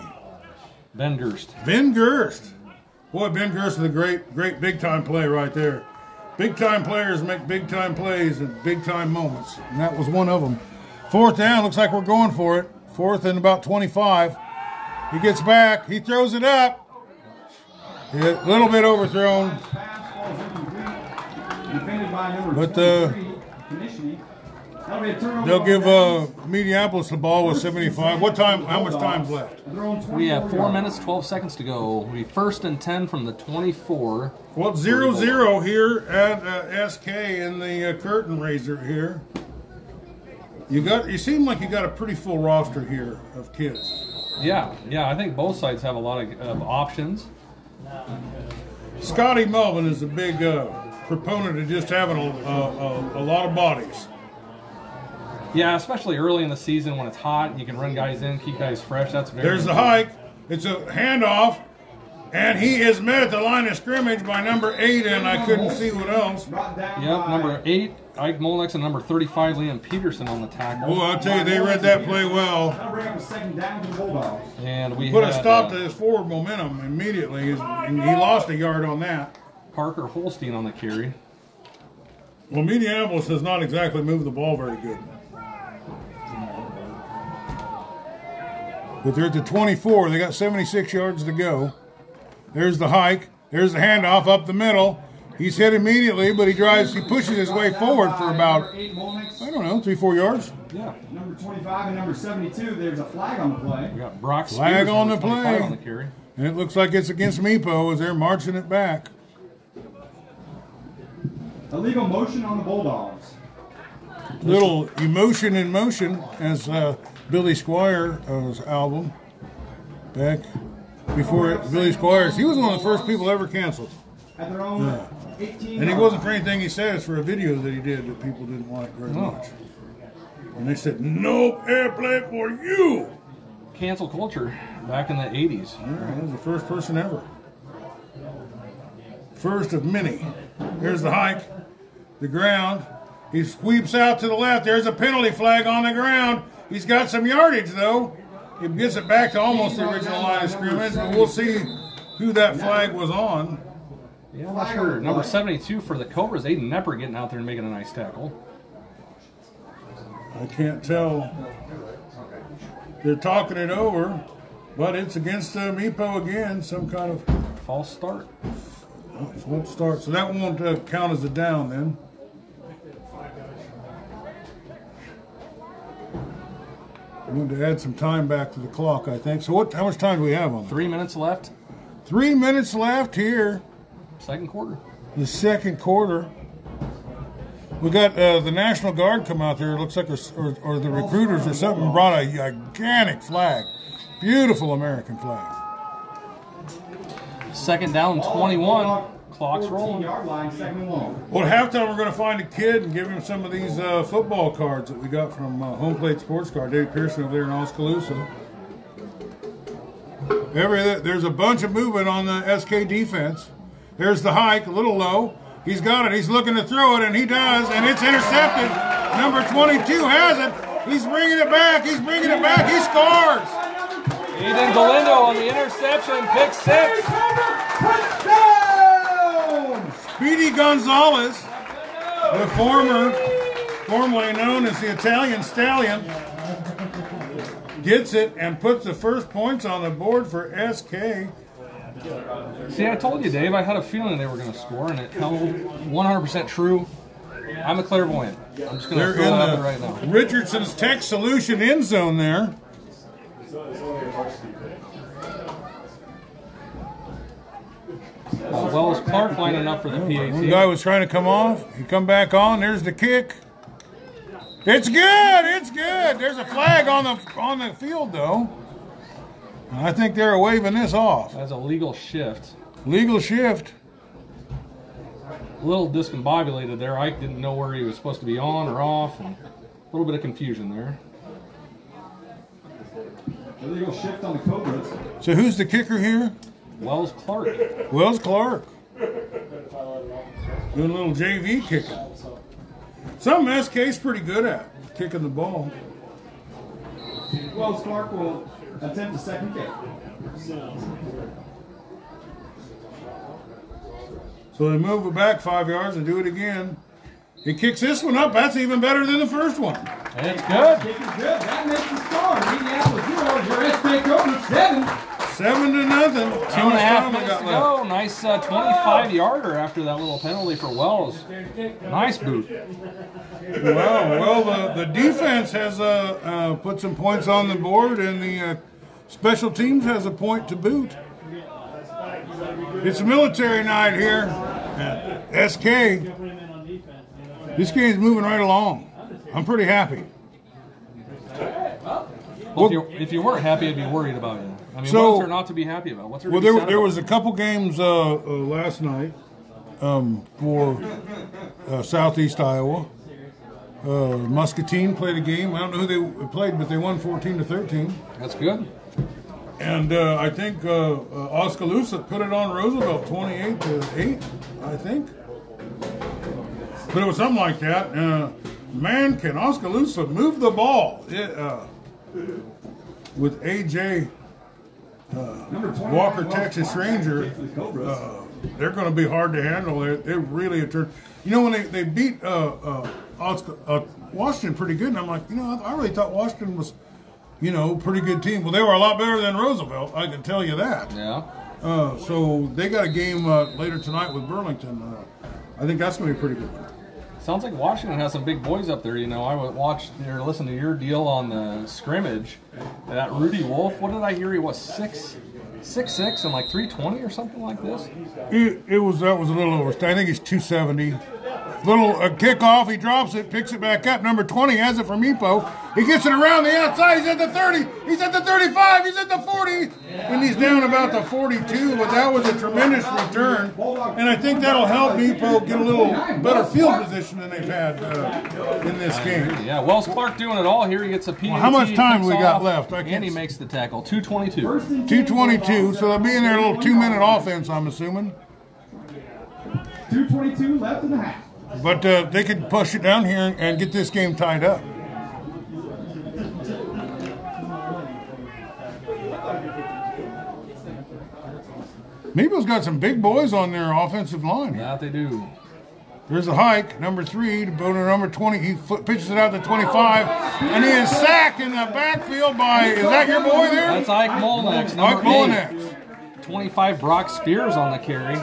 Speaker 2: Ben Gerst.
Speaker 1: Ben Gerst. Boy, Ben Gerst is a great, great big time play right there. Big time players make big time plays at big time moments, and that was one of them. Fourth down, looks like we're going for it. Fourth and about 25. He gets back, he throws it up. A little bit overthrown.
Speaker 3: Pass falls incomplete. Defended by number
Speaker 1: But, uh,
Speaker 3: 23, Konishny. That'll be a turnover
Speaker 1: They'll give uh, Mediapolis the ball with 75. What time? How much time's left?
Speaker 2: We have four minutes, 12 seconds to go. We first and 10 from the 24.
Speaker 1: Well, it's zero zero here at uh, SK in the uh, curtain raiser here. You got. You seem like you got a pretty full roster here of kids.
Speaker 2: Yeah, yeah, I think both sides have a lot of, of options.
Speaker 1: Scotty Melvin is a big, uh, proponent of just having a, a, a, a lot of bodies.
Speaker 2: Yeah, especially early in the season when it's hot, you can run guys in, keep guys fresh. That's very.
Speaker 1: There's the hike. It's a handoff, and he is met at the line of scrimmage by number eight, and I couldn't see what else.
Speaker 2: Yep, number eight, Ike Molnex, and number 35, Liam Peterson on the tackle.
Speaker 1: Oh, I'll tell you, they read that play well.
Speaker 3: That'll bring second down to the Bulldogs.
Speaker 2: And we
Speaker 1: Put a stop
Speaker 2: uh,
Speaker 1: to his forward momentum immediately. And He lost a yard on that.
Speaker 2: Parker Holstein on the carry.
Speaker 1: Well, Mediapolis has not exactly moved the ball very good. But they're at the 24. They got 76 yards to go. There's the hike. There's the handoff up the middle. He's hit immediately, but he drives. He pushes his way forward for about
Speaker 3: Number eight, Molnix.
Speaker 1: I don't know three four yards.
Speaker 2: Yeah.
Speaker 3: Number 25 and number 72. There's a flag on the play.
Speaker 2: We got Brock Spears
Speaker 1: Flag on the play.
Speaker 2: on the carry.
Speaker 1: And it looks like it's against Meepo as they're marching it back.
Speaker 3: Illegal motion on the Bulldogs.
Speaker 1: Little emotion in motion, as uh, Billy Squier's uh, album back before it, Billy Squiers. He was one of the first people ever canceled,
Speaker 3: At their own 18.
Speaker 1: and he wasn't for anything he said. It's for a video that he did that people didn't like very much. And they said, "No airplay for you."
Speaker 2: Cancel culture back in the 80s.
Speaker 1: Yeah, he was the first person ever. First of many. Here's the hike, the ground. He sweeps out to the left. There's a penalty flag on the ground. He's got some yardage though. He gets it back to almost the original line of scrimmage, but we'll see who that flag was on.
Speaker 2: Yeah, I'm not sure. Number 72 for the Cobras, Aiden Nepper getting out there and making a nice tackle.
Speaker 1: I can't tell. They're talking it over, but it's against uh, Meepo again. Some kind of
Speaker 2: False start.
Speaker 1: won't start, so that won't uh, count as a down then. We need to add some time back to the clock, I think. So, what? How much time do we have on?
Speaker 2: Three minutes left,
Speaker 1: Three minutes left here,
Speaker 2: second quarter.
Speaker 1: the second quarter. We got uh, the National Guard come out there. It looks like, a, or, or the recruiters or something brought a gigantic flag, beautiful American flag.
Speaker 2: Second down, 21. Clock's rolling.
Speaker 3: yard line, second and.
Speaker 1: Well, at halftime, we're going to find a kid and give him some of these uh, football cards that we got from uh, Home Plate Sports Card. Dave Pearson over there in Oskaloosa. Every, there's a bunch of movement on the SK defense. There's the hike, a little low. He's got it. He's looking to throw it, and he does, and it's intercepted. Number 22 has it. He's bringing it back. He's bringing it back. He scores.
Speaker 2: Aiden Galindo on the interception, pick six.
Speaker 1: Speedy Gonzalez, the former, formerly known as the Italian Stallion, gets it and puts the first points on the board for SK.
Speaker 2: See, I told you, Dave, I had a feeling they were going to score, and it held 100% true. I'm a clairvoyant. I'm just going to throw
Speaker 1: in
Speaker 2: that right now.
Speaker 1: Richardson's Tech Solution end zone there.
Speaker 2: Uh, Wells Clark lining up for the
Speaker 1: One guy was trying to come off. He come back on. There's the kick. It's good. It's good. There's a flag on the on the field though. I think they're waving this off.
Speaker 2: That's a legal shift.
Speaker 1: Legal shift.
Speaker 2: A little discombobulated there. Ike didn't know where he was supposed to be on or off, and a little bit of confusion there.
Speaker 3: Illegal shift on the Cobras.
Speaker 1: So who's the kicker here?
Speaker 2: Wells Clark.
Speaker 1: Wells Clark. Doing a little JV kicking. Something SK's pretty good at, kicking the ball.
Speaker 3: Wells Clark will attempt a second kick.
Speaker 1: So they move it back five yards and do it again. He kicks this one up. That's even better than the first one.
Speaker 2: That's good.
Speaker 3: Kick is good. That makes the score. Mediapolis Heroes, your SK Cobras, seven.
Speaker 1: Seven to nothing.
Speaker 2: Two and a half minutes to go. Nice uh, 25 yarder after that little penalty for Wells. Nice boot.
Speaker 1: Wow. Well, the, the defense has uh, uh, put some points on the board, and the uh, special teams has a point to boot. It's a military night here at SK. This game's moving right along. I'm pretty happy.
Speaker 2: Well, if, you, if you weren't happy, I'd be worried about you. I mean,
Speaker 1: So-
Speaker 2: what's there not to be happy about? What's there
Speaker 1: Well, there, there was a couple games uh, uh, last night. um, for uh, Southeast Iowa. Uh, Muscatine played a game. I don't know who they played, but they won 14 to 13.
Speaker 2: That's good.
Speaker 1: And uh, I think uh, uh, Oskaloosa put it on Roosevelt 28 to 8, I think. But it was something like that. Uh, man, can Oskaloosa move the ball? It, uh, with AJ
Speaker 3: Number 25,
Speaker 1: Walker, Texas Ranger,
Speaker 3: for the Cobras.
Speaker 1: uh, they're going to be hard to handle. They're, they're really a turn. You know, when they, they beat uh, uh, Oscar, uh, Washington pretty good, and I'm like, you know, I, I really thought Washington was, you know, pretty good team. Well, they were a lot better than Roosevelt, I can tell you that.
Speaker 2: Yeah.
Speaker 1: Uh, so they got a game uh, later tonight with Burlington. Uh, I think that's going to be pretty good.
Speaker 2: Sounds like Washington has some big boys up there. You know, I would watch or listen to your deal on the scrimmage. That Rudy Wolf. What did I hear? He was six, six six and like three twenty or something like this.
Speaker 1: It, it was that was a little over. I think he's 270. Little uh, kickoff, he drops it, picks it back up. Number 20 has it from Epo. He gets it around the outside. He's at the 30. He's at the 35. He's at the 40. And he's down about the 42. But that was a tremendous return. And I think that'll help Epo get a little better field position than they've had uh, in this game.
Speaker 2: Yeah, Wells Clark doing it all here. He gets a PAT.
Speaker 1: how much time
Speaker 2: kicks
Speaker 1: we got
Speaker 2: off,
Speaker 1: left? I
Speaker 2: and he makes the tackle. Two twenty two.
Speaker 3: First and 10
Speaker 1: 222. So they'll be in their little two minute offense, I'm assuming.
Speaker 3: 222 left in the half.
Speaker 1: But uh, they could push it down here and get this game tied up. Maple's got some big boys on their offensive line.
Speaker 2: That they do.
Speaker 1: There's a hike, number three, to to number 20. He pitches it out to 25, and he is sacked in the backfield by, is that your boy there?
Speaker 2: That's Ike Molnax, number
Speaker 1: Molinex.
Speaker 2: Twenty-five. Brock Spears on the carry.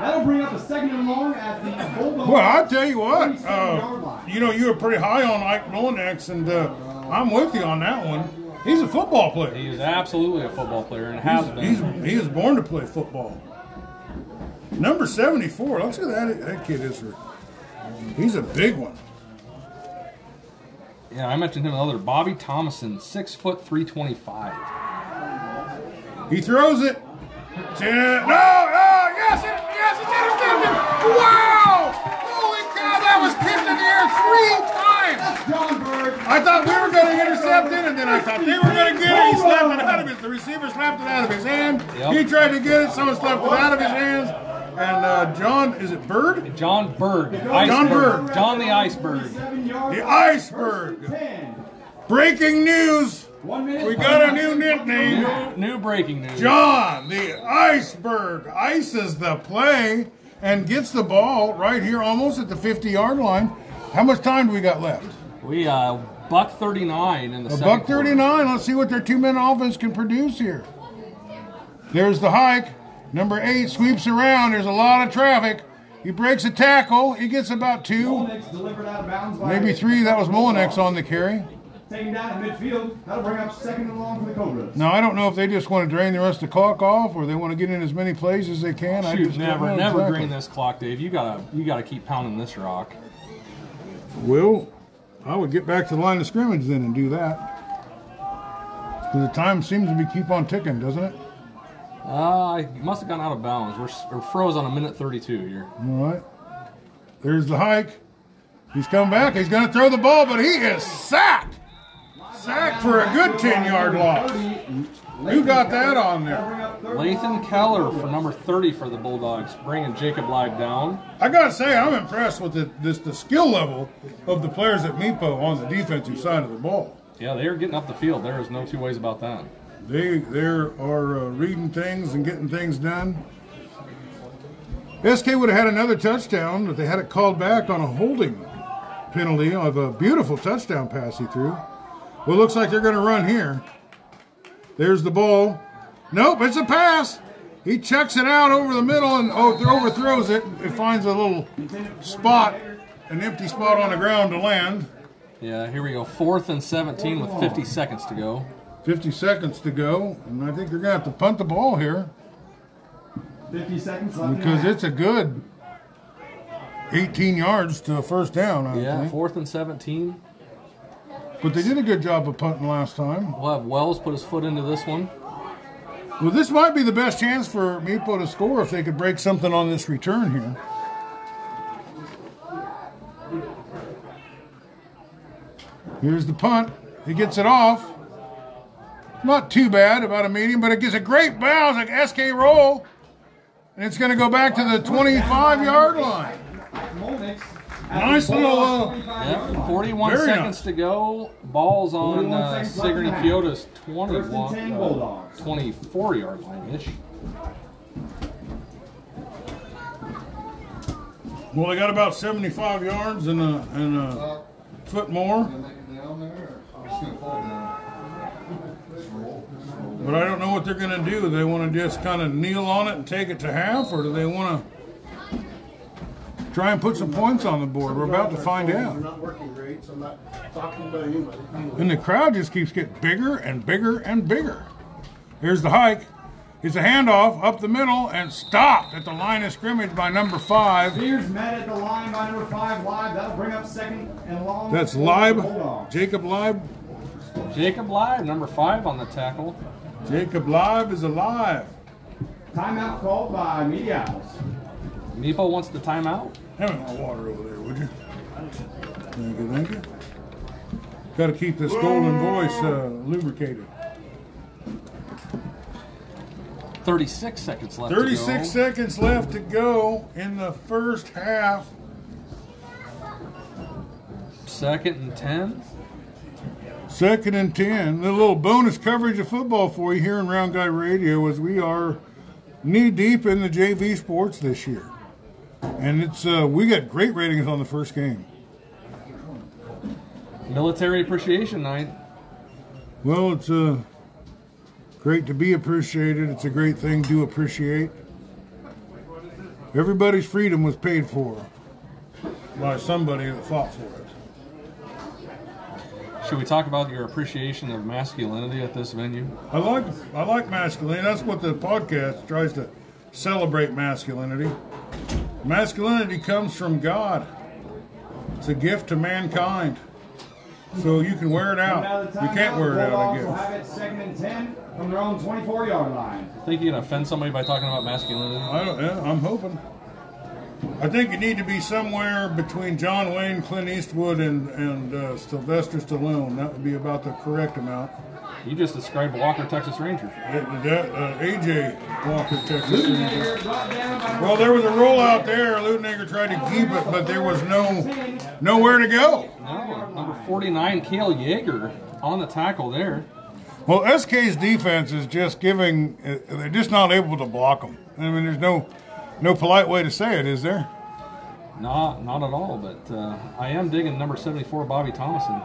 Speaker 3: That'll bring up a second and long at the Bulldog.
Speaker 1: Well, I'll tell you what, uh, you know, you were pretty high on Ike Molinex, and uh, I'm with you on that one. He's a football player.
Speaker 2: He is absolutely a football player and has
Speaker 1: He's,
Speaker 2: been.
Speaker 1: he was born to play football. Number 74. Let's look at that. That kid is. He's a big one.
Speaker 2: Yeah, I mentioned him the other. Bobby Thomason, six foot three twenty five.
Speaker 1: He throws it. To, no, no, yes, it, yes, it's intercepted. Wow! Holy cow, that was tipped in the air three times.
Speaker 3: John Bird.
Speaker 1: I thought we were going to intercept it, and then I thought they were going to get it. He slapped it out of his. The receiver slapped it out of his hand.
Speaker 2: Yep.
Speaker 1: He tried to get it. Someone slapped it out of his hands. And uh, John, is it Bird?
Speaker 2: John Berg.
Speaker 1: John
Speaker 2: Iceberg.
Speaker 1: Berg.
Speaker 2: John the Iceberg.
Speaker 1: The Iceberg. Breaking news. We got a new nickname.
Speaker 2: New, new breaking news.
Speaker 1: John, the iceberg, Ice is the play and gets the ball right here almost at the 50 yard line. How much time do we got left?
Speaker 2: We uh buck thirty nine in the
Speaker 1: A
Speaker 2: second
Speaker 1: buck
Speaker 2: quarter.
Speaker 1: 39. Let's see what their two minute offense can produce here. There's the hike. Number eight sweeps around. There's a lot of traffic. He breaks a tackle. He gets about two,
Speaker 3: Molnix delivered out of bounds by
Speaker 1: maybe three. That was Molinex on the carry.
Speaker 3: Taken down at midfield. That'll bring up second and long for the Cobras.
Speaker 1: Now I don't know if they just want to drain the rest of the clock off or they want to get in as many plays as they can. I just don't
Speaker 2: never,
Speaker 1: know
Speaker 2: never
Speaker 1: exactly.
Speaker 2: drain this clock, Dave. You gotta, you gotta keep pounding this rock.
Speaker 1: Well, I would get back to the line of scrimmage then and do that. 'Cause the time seems to be keep on ticking, doesn't it?
Speaker 2: Uh, you must have gone out of bounds. We're, we're froze on a minute thirty-two here.
Speaker 1: All right. There's the hike. He's coming back. He's going to throw the ball, but he is sacked. Sacked for a good 10 yard loss. Who got that on there?
Speaker 2: Lathan. Keller for number thirty for the Bulldogs, bringing Jacob Live down.
Speaker 1: I got to say, I'm impressed with the, this, the skill level of the players at Meepo on the defensive side of the ball.
Speaker 2: Yeah, they are getting up the field. There is no two ways about that.
Speaker 1: They they are uh, reading things and getting things done. SK would have had another touchdown, but they had it called back on a holding penalty of a beautiful touchdown pass he threw. Well, it looks like they're going to run here. There's the ball. Nope, it's a pass. He checks it out over the middle and oh, overthrows it. It finds a little spot, an empty spot on the ground to land.
Speaker 2: Yeah, here we go. Fourth and 17 with 50 seconds to go.
Speaker 1: 50 seconds to go, and I think they're going to have to punt the ball here.
Speaker 3: 50 seconds left.
Speaker 1: Because it's a good 18 yards to a first down, I
Speaker 2: Yeah,
Speaker 1: think.
Speaker 2: fourth and 17.
Speaker 1: But they did a good job of punting last time.
Speaker 2: We'll have Wells put his foot into this one.
Speaker 1: Well, this might be the best chance for Meepo to score if they could break something on this return here. Here's the punt. He gets it off. Not too bad, about a medium, but it gets a great bounce, like SK roll. And it's going to go back to the 25 yard line.
Speaker 3: Molnix.
Speaker 1: Nice little, uh,
Speaker 2: Yep, 41
Speaker 1: Very
Speaker 2: seconds
Speaker 1: nice.
Speaker 2: to go. Ball's on
Speaker 3: 41
Speaker 2: uh,
Speaker 3: seconds left
Speaker 2: Sigourney
Speaker 3: in the half.
Speaker 2: Keota's
Speaker 3: First and
Speaker 2: 21,
Speaker 3: 10
Speaker 2: uh,
Speaker 3: Bulldogs.
Speaker 2: 24 yard line ish.
Speaker 1: Well, they got about 75 yards and a, and a foot more. But I don't know what they're going to do. They want to just kind of kneel on it and take it to half, or do they want to try and put some points on the board? We're about to find out.
Speaker 5: not working great, so I'm not talking about anybody.
Speaker 1: And the crowd just keeps getting bigger and bigger and bigger. Here's the hike. It's a handoff up the middle and stopped at the line of scrimmage by number five.
Speaker 3: Spears met at the line by number five live. That'll bring up second and long.
Speaker 1: That's
Speaker 3: for the
Speaker 1: Live, Jacob Live.
Speaker 2: Jacob Live, number five on the tackle.
Speaker 1: Jacob Live is alive.
Speaker 3: Timeout called by Mediapolis.
Speaker 2: Meepo wants the timeout.
Speaker 1: Have more water over there, would you? Thank you, thank you. Got to keep this golden voice uh, lubricated.
Speaker 2: 36 seconds left.
Speaker 1: 36
Speaker 2: to go.
Speaker 1: seconds left to go in the first half.
Speaker 2: Second and 10.
Speaker 1: Second and 10. A little bonus coverage of football for you here in Round Guy Radio as we are knee deep in the JV sports this year. And it's uh, we got great ratings on the first game.
Speaker 2: Military Appreciation Night.
Speaker 1: Well, it's uh, great to be appreciated. It's a great thing to appreciate. Everybody's freedom was paid for by somebody that fought for it.
Speaker 2: Should we talk about your appreciation of masculinity at this venue?
Speaker 1: I like I like masculinity. That's what the podcast tries to celebrate masculinity. Masculinity comes from God. It's a gift to mankind. So you can wear it out. You can't wear it out, I guess.
Speaker 3: have it second and 10 from their own 24 yard line.
Speaker 2: Think you can offend somebody by talking about masculinity?
Speaker 1: I don't, yeah, I'm hoping. I think you need to be somewhere between John Wayne, Clint Eastwood, and and uh, Sylvester Stallone. That would be about the correct amount.
Speaker 2: You just described Walker, Texas Ranger.
Speaker 1: Uh, that, uh, AJ Walker, Texas. Ranger.
Speaker 3: Ludenegger brought down by
Speaker 1: Well, there was a rollout there. Ludenegger tried to keep it, but there was no nowhere to go.
Speaker 2: No, number 49, Kale Yeager on the tackle there.
Speaker 1: Well, SK's defense is just giving. uh, They're just not able to block them. I mean, there's no no polite way to say it, is there?
Speaker 2: Not, not at all, but uh, I am digging number 74, Bobby Thomason.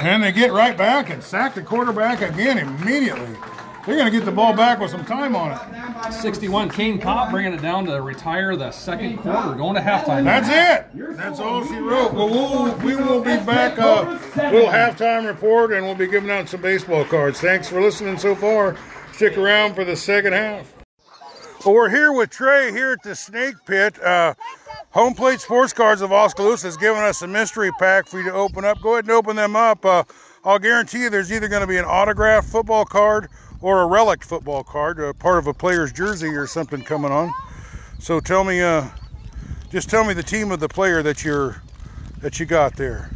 Speaker 1: And they get right back and sack the quarterback again immediately. They're going to get the ball back with some time on it.
Speaker 3: down by number
Speaker 2: 61, Kane Kopp bringing it down to retire the second quarter, going to halftime.
Speaker 1: That's it. That's all she wrote. Well, we'll we will be back. Uh, little halftime report, and we'll be giving out some baseball cards. Thanks for listening so far. Stick around for the second half. Well, we're here with Trey here at the Snake Pit. Uh, Home Plate Sports Cards of Oskaloosa has given us a mystery pack for you to open up. Go ahead and open them up. Uh, I'll guarantee you there's either going to be an autographed football card or a relic football card, uh, part of a player's jersey or something coming on. So tell me, uh, just tell me the team of the player that you're that you got there.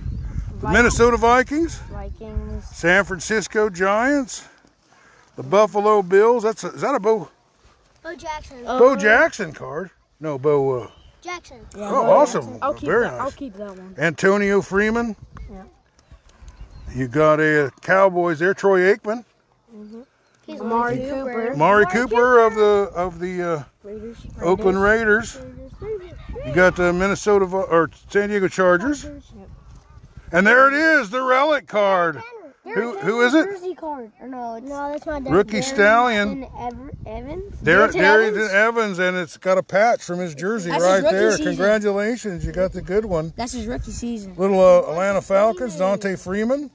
Speaker 1: The Minnesota Vikings,
Speaker 6: Vikings.
Speaker 1: San Francisco Giants, the Buffalo Bills. That's a, is that a Bo
Speaker 6: Bo Jackson.
Speaker 1: Bo Jackson card? No, Bo. Uh,
Speaker 6: Jackson.
Speaker 1: oh, awesome!
Speaker 6: I'll keep
Speaker 1: Very
Speaker 6: that. I'll keep that one.
Speaker 1: Antonio Freeman.
Speaker 6: Yeah.
Speaker 1: You got a Cowboys there. Troy Aikman,
Speaker 6: He's Amari Cooper.
Speaker 1: Mari Cooper of the of the uh,
Speaker 6: Raiders.
Speaker 1: Oakland Raiders. You got the Minnesota or San Diego Chargers, Yep. and there it is, the relic card. Who who is it?
Speaker 6: Jersey card. Or no, it's, no, that's my dad.
Speaker 1: Rookie Stallion.
Speaker 6: Ever, Evans.
Speaker 1: Dar-
Speaker 6: Darrynton
Speaker 1: Darrynton
Speaker 6: Evans?
Speaker 1: Evans, and it's got a patch from his jersey
Speaker 6: That's
Speaker 1: right
Speaker 6: rookie
Speaker 1: there.
Speaker 6: season.
Speaker 1: Congratulations, you got the good one.
Speaker 6: That's his rookie season.
Speaker 1: Little uh, Atlanta Falcons, Dante Freeman,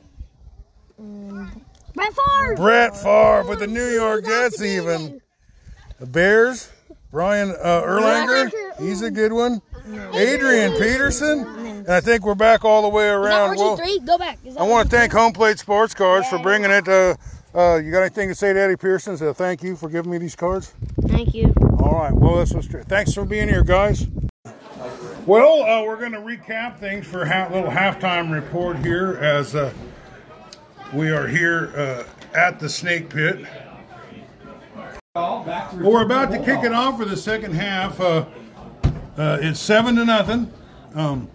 Speaker 6: Brett Favre.
Speaker 1: Brett Favre with the New York Jets, even the Bears. Brian uh, Urlacher, he's a good one. Adrian Peterson, and I think we're back all the way
Speaker 6: Is
Speaker 1: around. Well,
Speaker 6: three? Go back. Is that
Speaker 1: I want to thank Home Plate Sports Cards for bringing it. Uh, uh, you got anything to say to Eddie Pearson? So thank you for giving me these cards.
Speaker 6: Thank you.
Speaker 1: All right. Well, this was thanks for being here, guys. Well, uh, we're going to recap things for a ha- little halftime report here as uh, we are here uh, at the Snake Pit.
Speaker 3: Ball back to
Speaker 1: Well, we're about to kick it off for the second half. Uh, it's seven to nothing. Um,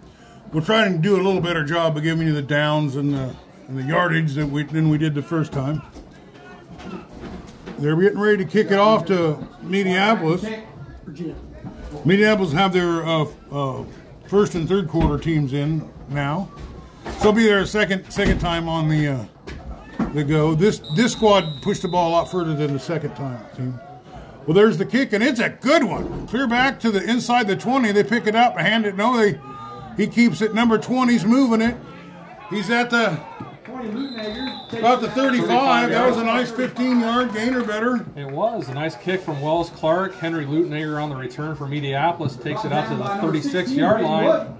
Speaker 1: we're trying to do a little better job of giving you the downs and the, and the yardage that we than we did the first time. They're getting ready to kick it off to Mediapolis. Mediapolis have their uh, uh, first and third quarter teams in now. So be their second second time on the uh, the go. This this squad pushed the ball a lot further than the second time team. Well, there's the kick, and it's a good one. Clear back to the inside the 20. They pick it up and hand it. No, they he keeps it. Number 20's moving it. He's at the
Speaker 3: 20 Lutenager. takes
Speaker 1: about the 35. That was a nice 15 yard gain or better.
Speaker 2: It was a nice kick from Wells Clark. Henry Lutenager on the return for Mediapolis takes it out to the 36 yard line.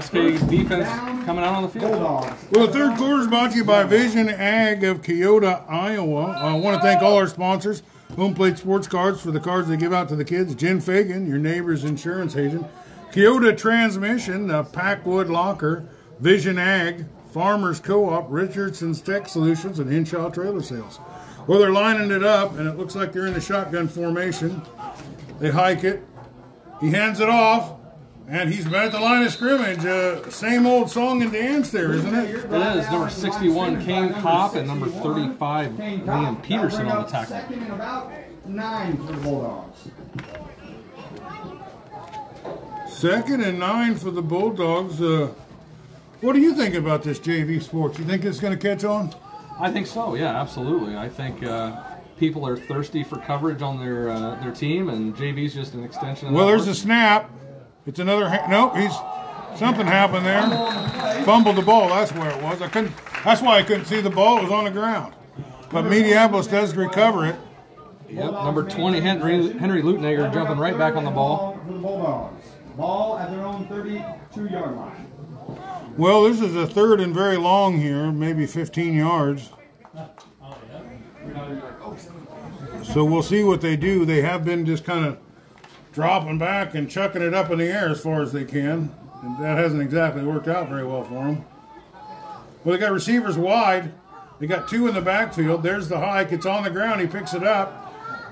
Speaker 2: SK defense coming out on the field.
Speaker 1: Well, the third quarter is brought to you by Vision Ag of Keota, Iowa. I want to thank all our sponsors. Home Plate Sports Cards for the cards they give out to the kids. Jen Fagan, your neighbor's insurance agent. Keota Transmission, the Packwood Locker, Vision Ag, Farmers Co-op, Richardson's Tech Solutions, and Henshaw Trailer Sales. Well, they're lining it up, and it looks like they're in the shotgun formation. They hike it. He hands it off, and he's at the line of scrimmage. Uh, same old song and dance there, isn't it?
Speaker 2: It is number 61 Kane Kopp and number 35
Speaker 3: Kane
Speaker 2: Liam Peterson on the
Speaker 3: bring
Speaker 2: tackle.
Speaker 3: Second and about nine for the Bulldogs.
Speaker 1: Second and nine for the Bulldogs. Uh, what do you think about this JV sports? You think it's going to catch on?
Speaker 2: I think so. Yeah, absolutely. I think uh, people are thirsty for coverage on their uh, their team, and JV's just an extension. Of
Speaker 1: Well,
Speaker 2: that
Speaker 1: there's a snap. It's another. Ha- nope, he's something happened there. Fumbled the ball. That's where it was. I couldn't. That's why I couldn't see the ball. It was on the ground. But Mediapolis does recover it.
Speaker 2: Yep, number 20 Henry Henry Lutenager jumping right back on the ball.
Speaker 3: For the Bulldogs. Ball at their own 32 yard line.
Speaker 1: Well, this is a third and very long here, maybe 15 yards. So we'll see what they do. They have been just kind of dropping back and chucking it up in the air as far as they can. And that hasn't exactly worked out very well for them. Well, they got receivers wide. They got two in the backfield. There's the hike. It's on the ground. He picks it up.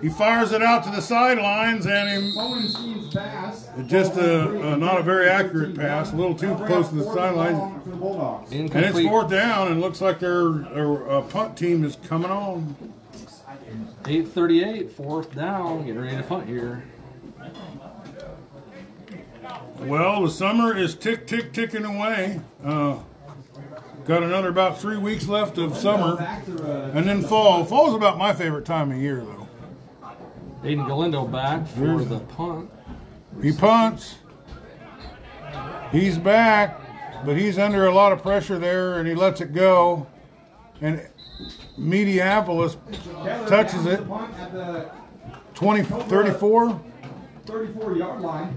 Speaker 1: He fires it out to the sidelines, and he
Speaker 3: Owen Stevens pass.
Speaker 1: just a, a not a very accurate pass, a little too close to the sidelines.
Speaker 3: For the Bulldogs.
Speaker 1: And it's
Speaker 2: Incomplete.
Speaker 1: fourth down, and looks like their a, a punt team is coming on.
Speaker 2: 8:38, fourth down, getting ready to punt here.
Speaker 1: Well, the summer is tick tick ticking away. Uh, got another about three weeks left of summer,
Speaker 3: Back to
Speaker 1: and then fall. Fall's about my favorite time of year, though.
Speaker 2: Aiden Galindo back for
Speaker 1: Here's-
Speaker 2: the punt.
Speaker 1: He punts. He's back, but he's under a lot of pressure there, and he lets it go. And Mediapolis touches it.
Speaker 3: the punt At the
Speaker 1: 20, 34,
Speaker 3: 34 yard line.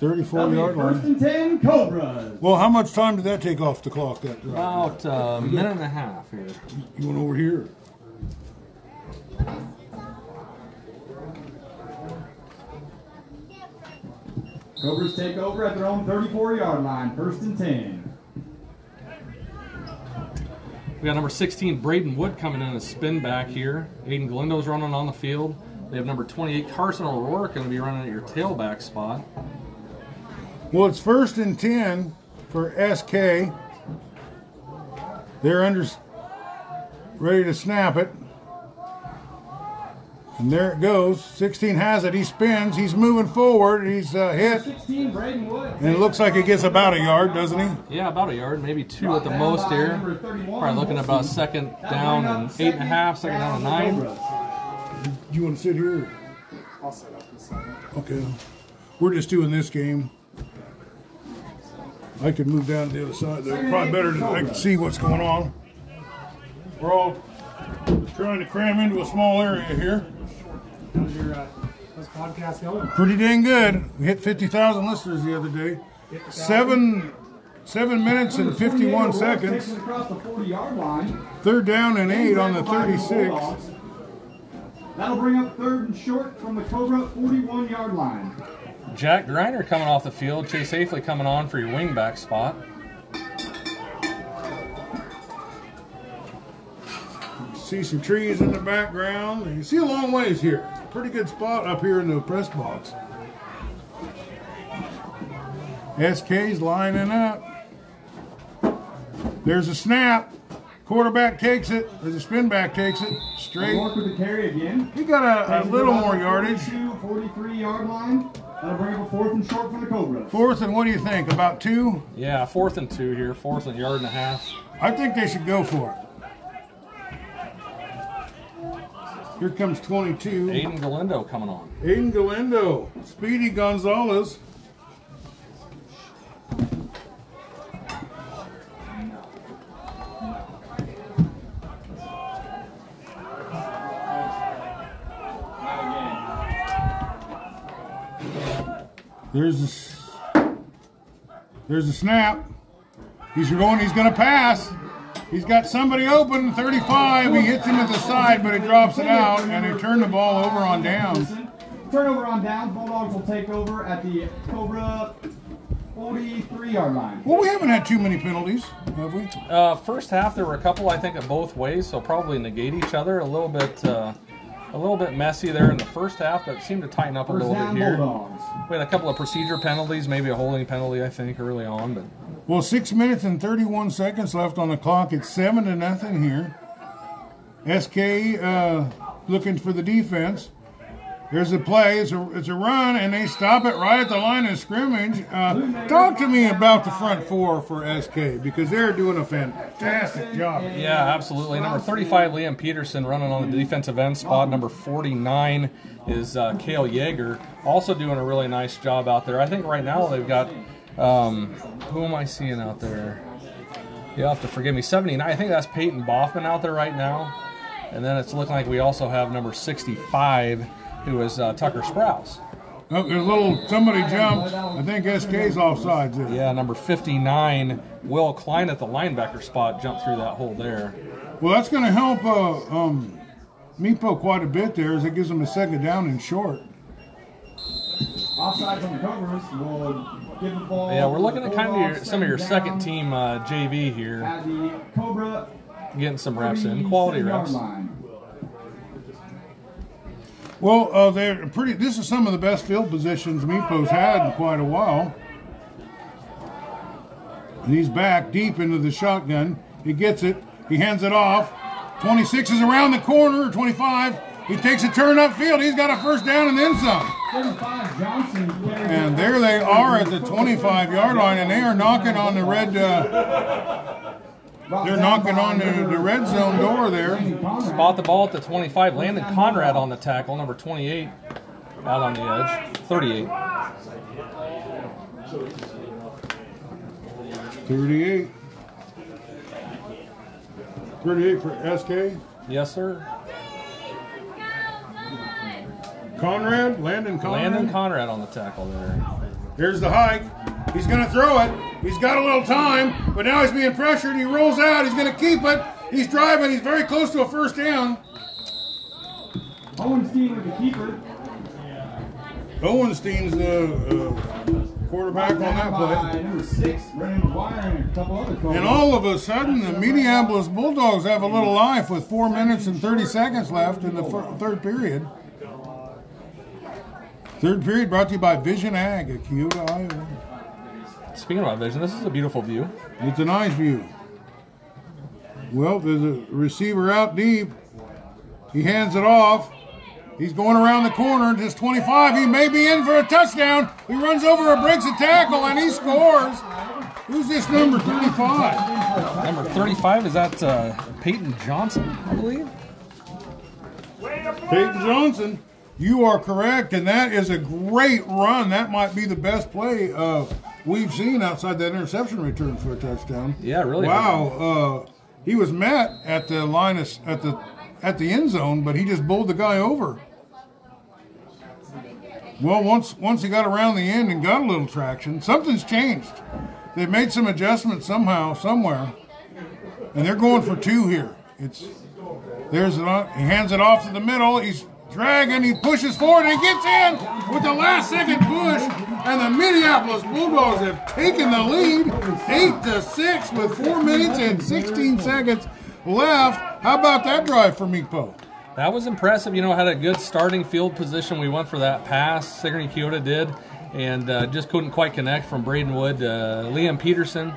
Speaker 1: 34
Speaker 3: That'll be
Speaker 1: yard
Speaker 3: First
Speaker 1: line.
Speaker 3: and 10 Cobras.
Speaker 1: Well, how much time did that take off the clock? That drive?
Speaker 2: About a minute and a half here.
Speaker 1: You went over here.
Speaker 3: Cobras take over at their own 34 yard line. First and 10.
Speaker 2: We got number 16 Braden Wood coming in a spin back here. Aiden Galindo's running on the field. They have number 28 Carson O'Rourke going to be running at your tailback spot.
Speaker 1: Well, it's first and 10 for SK. They're under, ready to snap it. And there it goes. 16 has it. He spins. He's moving forward. He's uh, hit.
Speaker 3: 16 Braden Wood.
Speaker 1: And it looks like he gets about a yard, doesn't he?
Speaker 2: Yeah, about a yard, maybe two at the most here. Probably looking about second down and eight and a half, second down and nine.
Speaker 1: You want to sit here?
Speaker 5: I'll set up this side.
Speaker 1: Okay. We're just doing this game. I could move down to the other side. They're probably better to I can see what's going on. We're all trying to cram into a small area here.
Speaker 5: How's your uh, how's podcast going?
Speaker 1: Pretty dang good. We hit 50,000 listeners the other day. Seven, seven minutes and 51 seconds.
Speaker 3: Across the 40 yard line.
Speaker 1: Third down and eight on the 36.
Speaker 3: That'll bring up third and short from the Cobra 41 yard line.
Speaker 2: Jack Griner coming off the field. Chase Hafley coming on for your wingback spot.
Speaker 1: See some trees in the background. You see a long ways here. Pretty good spot up here in the press box. SK's lining up. There's a snap. Quarterback takes it. There's a spin back takes it. Straight.
Speaker 3: Work with the carry again.
Speaker 1: He got a, a little more yardage.
Speaker 3: 42, 43 yard line. That'll bring up a fourth and short for the Cobras.
Speaker 1: Fourth and what do you think? About two?
Speaker 2: Yeah, fourth and two here. Fourth and yard and a half.
Speaker 1: I think they should go for it. Here comes 22.
Speaker 2: Aiden Galindo coming on.
Speaker 1: Aiden Galindo. Speedy Gonzalez. There's a, s- there's a snap. He's going. He's going to pass. He's got somebody open. 35. He hits him at the side, but he drops it out, and they turn the ball over on downs.
Speaker 3: Turnover on downs. Bulldogs will take over at the Cobra 43 yard line.
Speaker 1: Well, we haven't had too many penalties, have we?
Speaker 2: Uh, first half, there were a couple, I think, of both ways, so probably negate each other. A little bit, uh, a little bit messy there in the first half, but seemed to tighten up a
Speaker 3: First
Speaker 2: little bit here.
Speaker 3: Bulldogs.
Speaker 2: We had a couple of procedure penalties, maybe a holding penalty, I think, early on, but
Speaker 1: Well, six minutes and 31 seconds left on the clock. It's seven to nothing here. SK uh, looking for the defense. There's a play. It's a, it's a run, and they stop it right at the line of scrimmage. Uh, talk to me about the front four for SK because they're doing a fantastic job.
Speaker 2: Yeah, absolutely. Number 35, Liam Peterson, running on the defensive end spot. Number 49 is uh, Kale Yeager, also doing a really nice job out there. I think right now they've got, um, who am I seeing out there? You'll have to forgive me. 79, I think that's Peyton Boffman out there right now. And then it's looking like we also have number 65, who is uh, Tucker Sprouse.
Speaker 1: Oh, there's a little somebody jumped. I think SK's offsides there.
Speaker 2: Yeah, number 59, Will Klein at the linebacker spot, jumped through that hole there.
Speaker 1: Well, that's going to help uh, um, Meepo quite a bit there as it gives him a second down and short.
Speaker 3: Offsides on the Cobras will give the ball.
Speaker 2: Yeah, we're looking at kind of your, some of your second team uh, JV here,
Speaker 3: the Cobra
Speaker 2: getting some reps in, quality reps.
Speaker 3: line.
Speaker 1: Well, uh, they're pretty. This is some of the best field positions Meepo's had in quite a while. And he's back deep into the shotgun. He gets it. He hands it off. 26 is around the corner. 25. He takes a turn upfield. He's got a first down and then some.
Speaker 3: 35 Johnson carries
Speaker 1: And there they are at the 25 yard line, and they are knocking on the red. Uh, they're knocking on the, the red zone door there.
Speaker 2: Spot the ball at the 25. Landon Conrad on the tackle, number 28, out on the edge. 38.
Speaker 1: 38. 38 for SK.
Speaker 2: Yes, sir.
Speaker 1: Conrad, Landon Conrad.
Speaker 2: Landon Conrad on the tackle there.
Speaker 1: Here's the hike. He's going to throw it. He's got a little time, but now he's being pressured. He rolls out. He's going to keep it. He's driving. He's very close to a first down.
Speaker 3: Owenstein with the keeper.
Speaker 1: Owenstein's the uh, quarterback on that play.
Speaker 3: Number six, Brennan McGuire, and a couple other
Speaker 1: And all of a sudden, the Mediapolis Bulldogs have a little life with four minutes and 30 seconds left in the third period. Third period brought to you by Vision Ag at Keota, Iowa.
Speaker 2: Speaking about vision, this is a beautiful view.
Speaker 1: It's a nice view. Well, there's a receiver out deep. He hands it off. He's going around the corner, and just 25. He may be in for a touchdown. He runs over or breaks a tackle, and he scores. Who's this number 35?
Speaker 2: Number 35, is that uh, Peyton Johnson, I believe?
Speaker 1: Peyton Johnson. You are correct, and that is a great run. That might be the best play uh, we've seen outside that interception return for a touchdown.
Speaker 2: Yeah, really.
Speaker 1: Wow, uh, he was met at the line of, at the at the end zone, but he just bowled the guy over. Well, once once he got around the end and got a little traction, something's changed. They've made some adjustments somehow, somewhere, and they're going for two here. It's there's an, he hands it off to the middle. He's dragging. He pushes forward and gets in with the last second push. and the Mediapolis Bulldogs have taken the lead, eight to six, with four minutes and 16 seconds left. How about that drive for Meekpo?
Speaker 2: That was impressive. You know, had a good starting field position. We went for that pass. Sigourney Keota did, and uh, just couldn't quite connect from Braden Wood. Uh, Liam Peterson,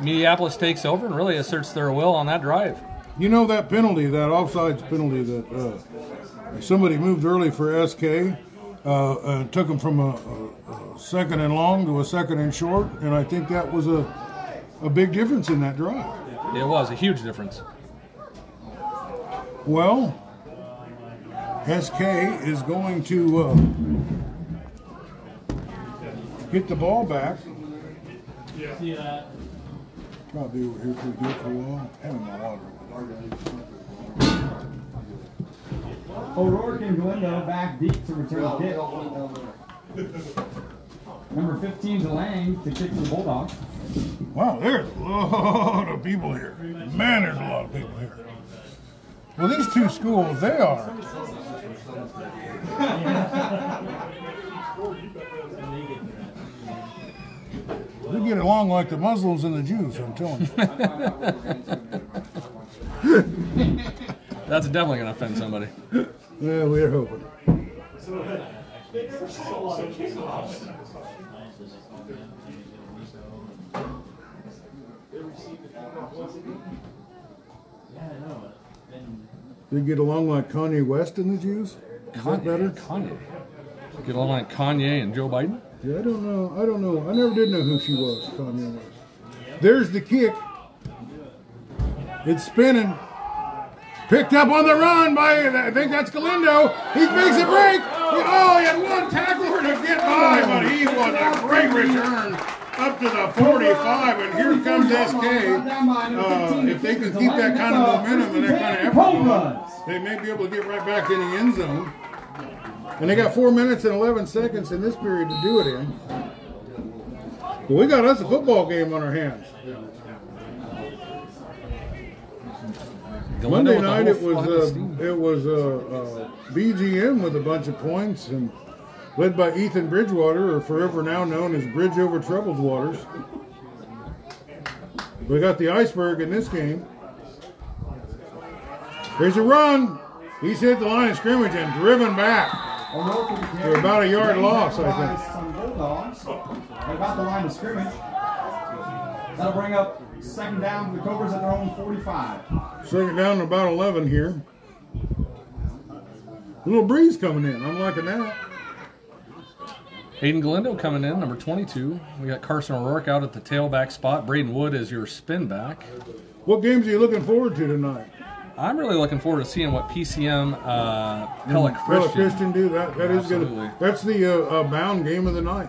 Speaker 2: Mediapolis takes over and really asserts their will on that drive.
Speaker 1: You know that penalty, that offsides penalty that uh, somebody moved early for SK, uh, uh, took them from a, a, a second and long to a second and short, and I think that was a, a big difference in that drive.
Speaker 2: It was a huge difference.
Speaker 1: Well, SK is going to uh, get the ball back.
Speaker 4: See that?
Speaker 1: Probably over here pretty good for a while. Having my water
Speaker 3: O'Rourke and Galindo back deep to return the kick. Number 15 DeLang to kick for the Bulldogs.
Speaker 1: Wow, there's a lot of people here. Man, there's a lot of people here. Well, these two schools, they are. They get along like the Muslims and the Jews, I'm telling you.
Speaker 2: That's definitely going to offend somebody.
Speaker 1: Yeah, we're hoping. They get along like Kanye West and the Jews? Is that better?
Speaker 2: Kanye. Get along like Kanye and Joe Biden.
Speaker 1: Yeah, I don't know. I don't know. I never did know who she was, Kanye West. There's the kick. It's spinning. Picked up on the run by, I think that's Galindo. He makes a break. Oh, he had one tackler to get by, but he was a great return up to the 45. And here comes SK. Uh, if they can keep that kind of momentum and that kind of effort, going, they may be able to get right back in the end zone. And they got four minutes and 11 seconds in this period to do it in. But we got us a football game on our hands. Monday night it was uh, it was uh, uh, BGM with a bunch of points and led by Ethan Bridgewater, or forever now known as Bridge Over Troubled Waters. We got the iceberg in this game. There's a run. He's hit the line of scrimmage and driven back.
Speaker 3: O'Rourke with the kick.
Speaker 1: For about a yard
Speaker 3: Bring
Speaker 1: loss,
Speaker 3: back
Speaker 1: I think.
Speaker 3: Some Bulldogs. At about the line of scrimmage. That'll bring up second down for the Cobras at their own 45.
Speaker 1: Second down to about 11 here. A little breeze coming in. I'm liking that.
Speaker 2: Aiden Galindo coming in, number 22. We got Carson O'Rourke out at the tailback spot. Braden Wood is your spin back.
Speaker 1: What games are you looking forward to tonight?
Speaker 2: I'm really looking forward to seeing what PCM uh, Pella
Speaker 1: Well,
Speaker 2: Christian.
Speaker 1: Christian do that. That is
Speaker 2: Absolutely.
Speaker 1: good. That's the uh, uh, bound game of the night.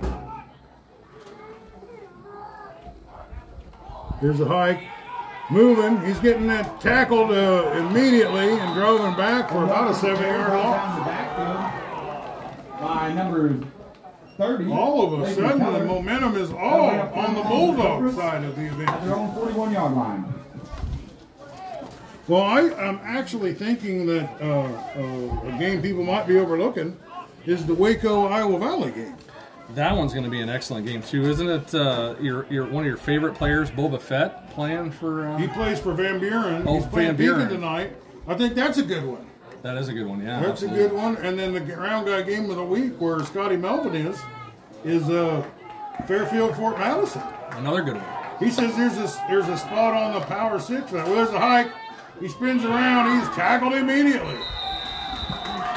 Speaker 1: Here's a hike. Moving. He's getting that tackled uh, immediately and drove him back for about a seven yard loss.
Speaker 3: down the backfield by number 30.
Speaker 1: All of a sudden, the momentum is all on the Bulldog side of the event.
Speaker 3: At their own 41 yard line.
Speaker 1: Well, I, I'm actually thinking that uh, uh, a game people might be overlooking is the Waco Iowa Valley game.
Speaker 2: That one's going to be an excellent game too, isn't it? Uh, your, your one of your favorite players, Boba Fett, playing for. Uh,
Speaker 1: He plays for Van Buren.
Speaker 2: Oh,
Speaker 1: He's playing
Speaker 2: Van Buren.
Speaker 1: Pekin tonight. I think that's a good one.
Speaker 2: that is a good one. Yeah,
Speaker 1: That's a good one. And then the round guy game of the week, where Scotty Melvin is, is uh, Fairfield Fort Madison.
Speaker 2: Another good one.
Speaker 1: He says there's a there's a spot on the power six. Well, there's a hike. He spins around. He's tackled immediately.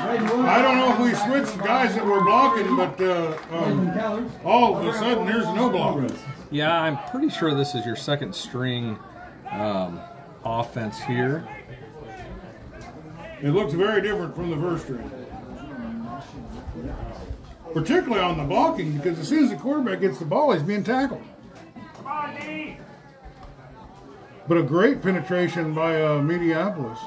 Speaker 1: I don't know if we switched the guys that were blocking, but uh, um, all of a sudden there's no blocking.
Speaker 2: Yeah, I'm pretty sure this is your second string um, offense here.
Speaker 1: It looks very different from the first string. Particularly on the blocking, because as soon as the quarterback gets the ball, he's being tackled. But a great penetration by uh, Mediapolis.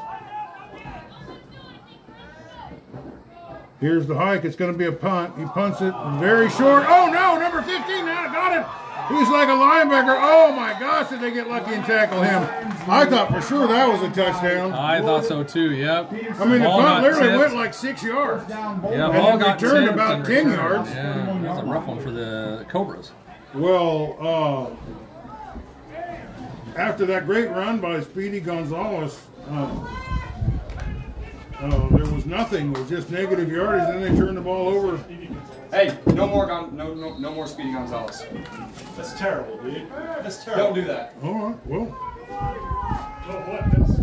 Speaker 1: Here's the hike. It's going to be a punt. He punts it very short. Oh no, number 15 now got it. He's like a linebacker. Oh my gosh, did they get lucky and tackle him? I thought for sure that was a touchdown.
Speaker 2: I thought so too. Yep.
Speaker 1: I mean, the
Speaker 2: Ball
Speaker 1: punt literally
Speaker 2: tipped.
Speaker 1: went like six yards.
Speaker 3: Down
Speaker 2: Yeah,
Speaker 3: Bulldogs.
Speaker 2: ball
Speaker 1: then
Speaker 2: got
Speaker 1: returned about 10
Speaker 2: returned.
Speaker 1: yards.
Speaker 2: Yeah, that was a rough one for the Cobras.
Speaker 1: Well, uh, after that great run by Speedy Gonzalez, uh, uh, there was nothing. It was just negative yardage. Then they turned the ball over.
Speaker 7: Hey, no more Gon- no, no no more Speedy Gonzalez.
Speaker 5: That's terrible, dude. That's terrible.
Speaker 7: Don't do that.
Speaker 1: All right. Well,
Speaker 5: Oh, what? That's,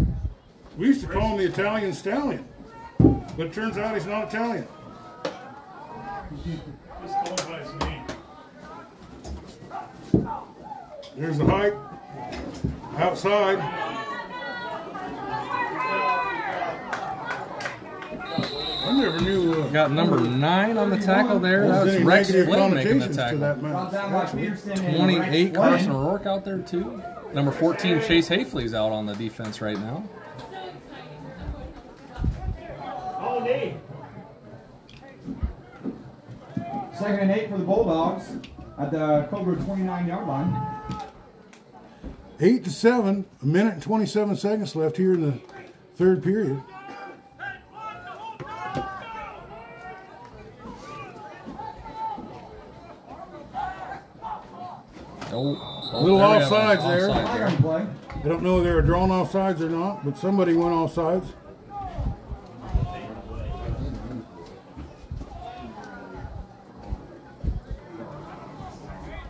Speaker 1: we used to call him the Italian Stallion, but it turns out he's not Italian.
Speaker 5: just call him by his name.
Speaker 1: There's the hike outside. I never knew. Uh,
Speaker 2: Got number nine on the tackle there.
Speaker 1: there
Speaker 2: That
Speaker 1: was
Speaker 2: was Rex
Speaker 1: negative
Speaker 2: Flynn making the
Speaker 1: connotations to
Speaker 2: tackle.
Speaker 1: that man.
Speaker 3: down by Peterson and
Speaker 2: 28 Carson
Speaker 3: Flynn.
Speaker 2: O'Rourke out there too. Number 14 Chase Hafley's out on the defense right now.
Speaker 5: Oh, Nate.
Speaker 3: Second and eight for the Bulldogs at the Cobra 29 yard line.
Speaker 1: Eight to seven. A minute and twenty-seven seconds left here in the third period.
Speaker 2: Oh, oh,
Speaker 1: Little
Speaker 2: there we have
Speaker 1: offsides there.
Speaker 2: offside
Speaker 3: Flag.
Speaker 1: I don't know if they were drawn off sides or not, but somebody went off sides.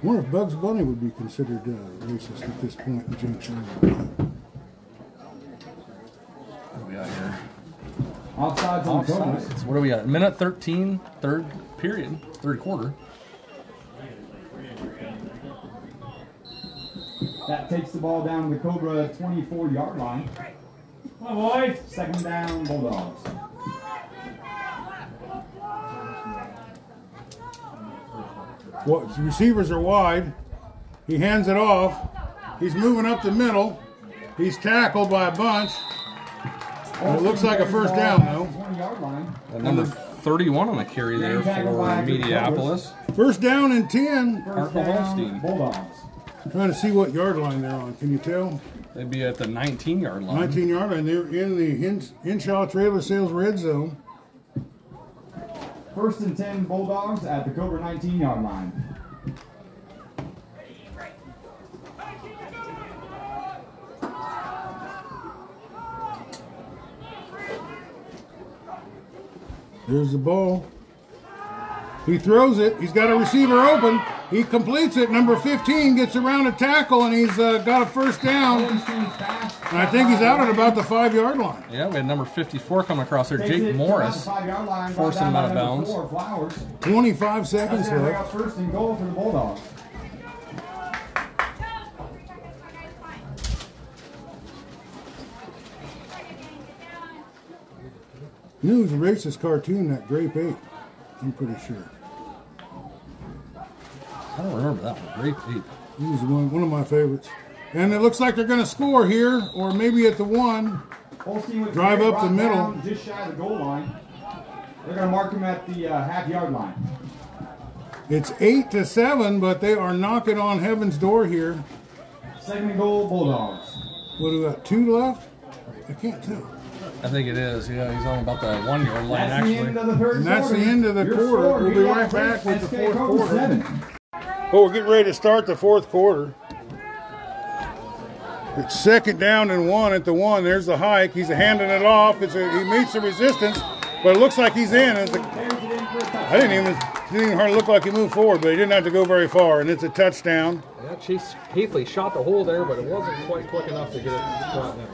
Speaker 1: I wonder if Bugs Bunny would be considered uh, racist at this point in Junction.
Speaker 2: What do we got here?
Speaker 3: Offsides on
Speaker 2: Offsides. What do we got? Minute 13, third period, third quarter.
Speaker 3: That takes the ball down to the Cobra 24 yard line.
Speaker 5: Come on, boy.
Speaker 3: Second down, Bulldogs.
Speaker 1: Well, the receivers are wide. He hands it off. He's moving up the middle. He's tackled by a bunch. And it looks like a first down, though.
Speaker 3: 20 yard line.
Speaker 2: Got number 31 on the carry there for Mediapolis.
Speaker 1: First down and 10.
Speaker 3: First
Speaker 2: Marco Holstein.
Speaker 3: Bulldogs.
Speaker 1: Trying to see what yard line they're on. Can you tell?
Speaker 2: They'd be at the 19 yard line.
Speaker 1: 19 yard line. They're in the Hins- Hinshaw Trailer Sales red zone.
Speaker 3: First and 10 Bulldogs at the Cobra 19 yard line.
Speaker 1: There's the ball. He throws it. He's got a receiver open. He completes it. Number 15 gets around a tackle and he's uh, got a first down. And I think he's out at about the five yard line.
Speaker 2: Yeah, we had number 54 coming across there, Jake Morris.
Speaker 3: the five-yard line, brought
Speaker 2: forcing him out of bounds.
Speaker 1: 25 seconds
Speaker 3: going to bring
Speaker 1: left.
Speaker 3: up first and goal for the Bulldogs.
Speaker 1: You know, it was a racist cartoon, that Grape Ape. I'm pretty sure.
Speaker 2: I don't remember that one. Grape Ape.
Speaker 1: He was one, one of my favorites. And it looks like they're going to score here, or maybe at the one.
Speaker 3: Holstein with
Speaker 1: Drive up the middle.
Speaker 3: down Just shy of the goal line. They're going to mark him at the uh, half yard line.
Speaker 1: It's 8 to 7, but they are knocking on heaven's door here.
Speaker 3: Second goal, Bulldogs.
Speaker 1: What do we got? Two left? I can't tell.
Speaker 2: I think it is. Yeah, he's on about the one yard line,
Speaker 3: That's the end
Speaker 2: actually.
Speaker 3: of the third
Speaker 1: And that's
Speaker 3: quarter.
Speaker 1: the end of the
Speaker 3: Your
Speaker 1: quarter.
Speaker 3: score,
Speaker 1: We'll be right back with the fourth quarter.
Speaker 3: seven.
Speaker 1: Oh, we're getting ready to start the fourth quarter. It's second down and one at the one. There's the hike. He's handing it off. It's a, he meets the resistance, but it looks like he's in. It's a,
Speaker 3: Carries it in for a touchdown.
Speaker 1: I didn't even didn't even hardly look like he moved forward, but he didn't have to go very far, and it's a touchdown.
Speaker 2: Yeah, Chase Hafley shot the hole there, but it wasn't quite quick enough to get it down.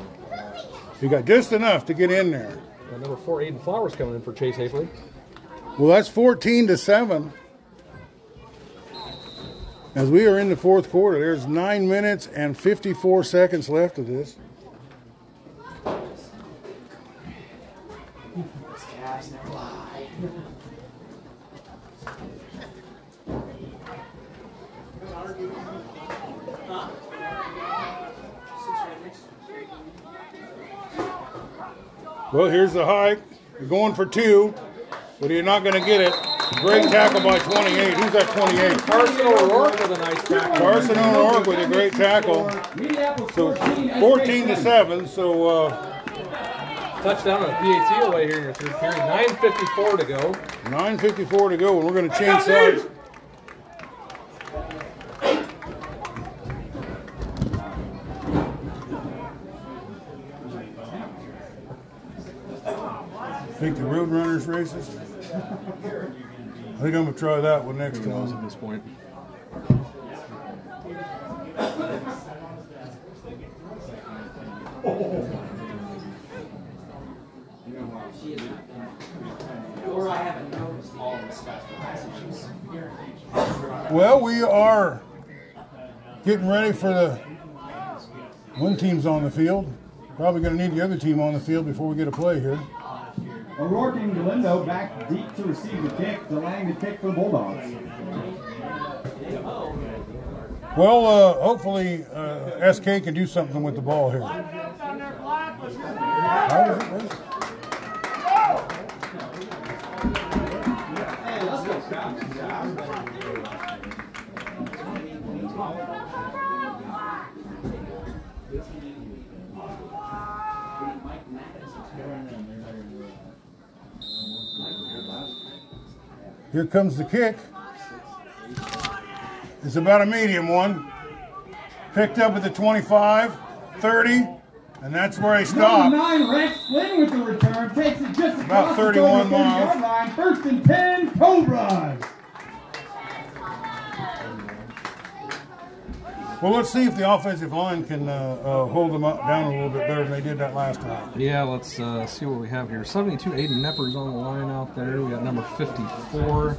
Speaker 1: He got just enough to get in there.
Speaker 2: And number four, Aiden Flowers coming in for Chase Hafley.
Speaker 1: Well, that's 14 to 7. As we are in the fourth quarter, there's 9 minutes and 54 seconds left of this. Well, here's the hike. You're going for two, but you're not going to get it. Great tackle by 28. Who's that 28?
Speaker 2: Carson O'Rourke with a nice tackle.
Speaker 1: Carson O'Rourke with a great tackle. So
Speaker 3: 14,
Speaker 1: 14 to 7. So uh,
Speaker 2: Touchdown on a PAT away here in your third period. 9.54 to go.
Speaker 1: 9.54 to go, and we're going to change sides. Think the Roadrunners racist? I think I'm going to try that one next
Speaker 2: Who knows
Speaker 1: time.
Speaker 2: at this point?
Speaker 4: Or I haven't noticed all of the stuff messages.
Speaker 1: Well, we are getting ready for the one team's on the field. Probably going to need the other team on the field before we get a play here.
Speaker 3: O'Rourke and Galindo back deep to receive the kick. Delang the kick for the Bulldogs.
Speaker 1: Well, uh, hopefully uh, SK can do something with the ball here. Here comes the kick. It's about a medium one. Picked up at the 25, 30, and that's where they
Speaker 3: Number
Speaker 1: stop.
Speaker 3: nine, Rex Flynn with the return. Takes it just
Speaker 1: About 31 miles.
Speaker 3: line. First and 10, Cobras.
Speaker 1: Well, let's see if the offensive line can uh, uh, hold them up down a little bit better than they did that last time.
Speaker 2: Yeah, let's uh, see what we have here. 72 Aiden Neppers on the line out there. We got number 54,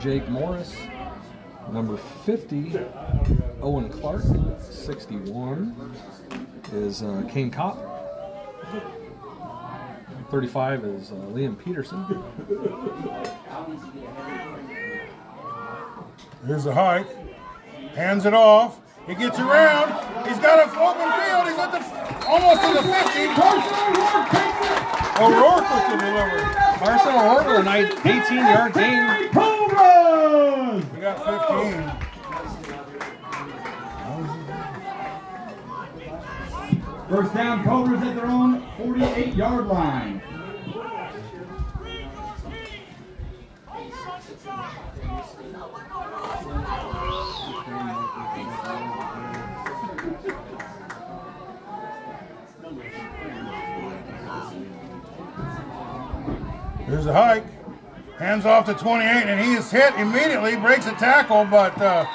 Speaker 2: Jake Morris. Number 50, Owen Clark. 61 is uh, Kane Kopp. 35 is uh, Liam Peterson.
Speaker 1: Here's the hike. Hands it off. He gets around. He's got an open field. He's at the almost to the 50.
Speaker 3: Carson O'Rourke takes it.
Speaker 1: O'Rourke with the delivery.
Speaker 2: Carson O'Rourke with a nice 18 yard gain.
Speaker 3: Cobras.
Speaker 1: We got 15.
Speaker 3: First down, Cobras at their own 48 yard line.
Speaker 1: Here's a hike. Hands off to 28, and he is hit immediately. Breaks a tackle, but uh,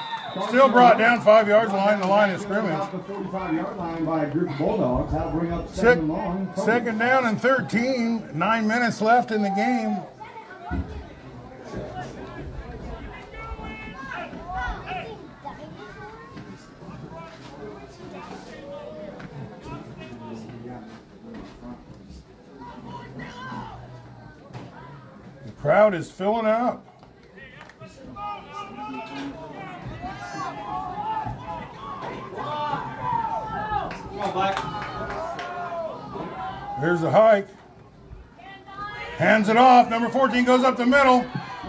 Speaker 1: still brought down five yards line the line of scrimmage.
Speaker 3: Off the 45 yard line by a group of Bulldogs. That'll bring up second and long. Cobras.
Speaker 1: second down and 13. Nine minutes left in the game. Crowd is filling up.
Speaker 7: Come on, Black.
Speaker 1: There's the hike. Hands it off. Number 14 goes up the middle.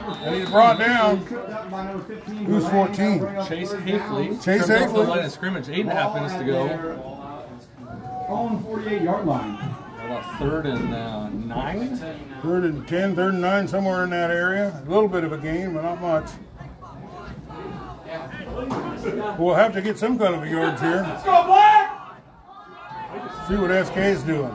Speaker 1: And he's brought down.
Speaker 3: Tripped up by number 15,
Speaker 1: Who's 14?
Speaker 3: That'll bring up
Speaker 2: Chase
Speaker 3: third down.
Speaker 2: Hafley.
Speaker 1: Chase
Speaker 2: Tripped the
Speaker 1: Hafley.
Speaker 2: line of scrimmage. Eight and a half minutes to go.
Speaker 3: Own 48 yard line.
Speaker 2: About third and uh, nine.
Speaker 1: Third and ten, third and 9, somewhere in that area. A little bit of a gain, but not much. We'll have to get some kind of a yards here.
Speaker 3: Let's go, Black!
Speaker 1: See what SK is doing.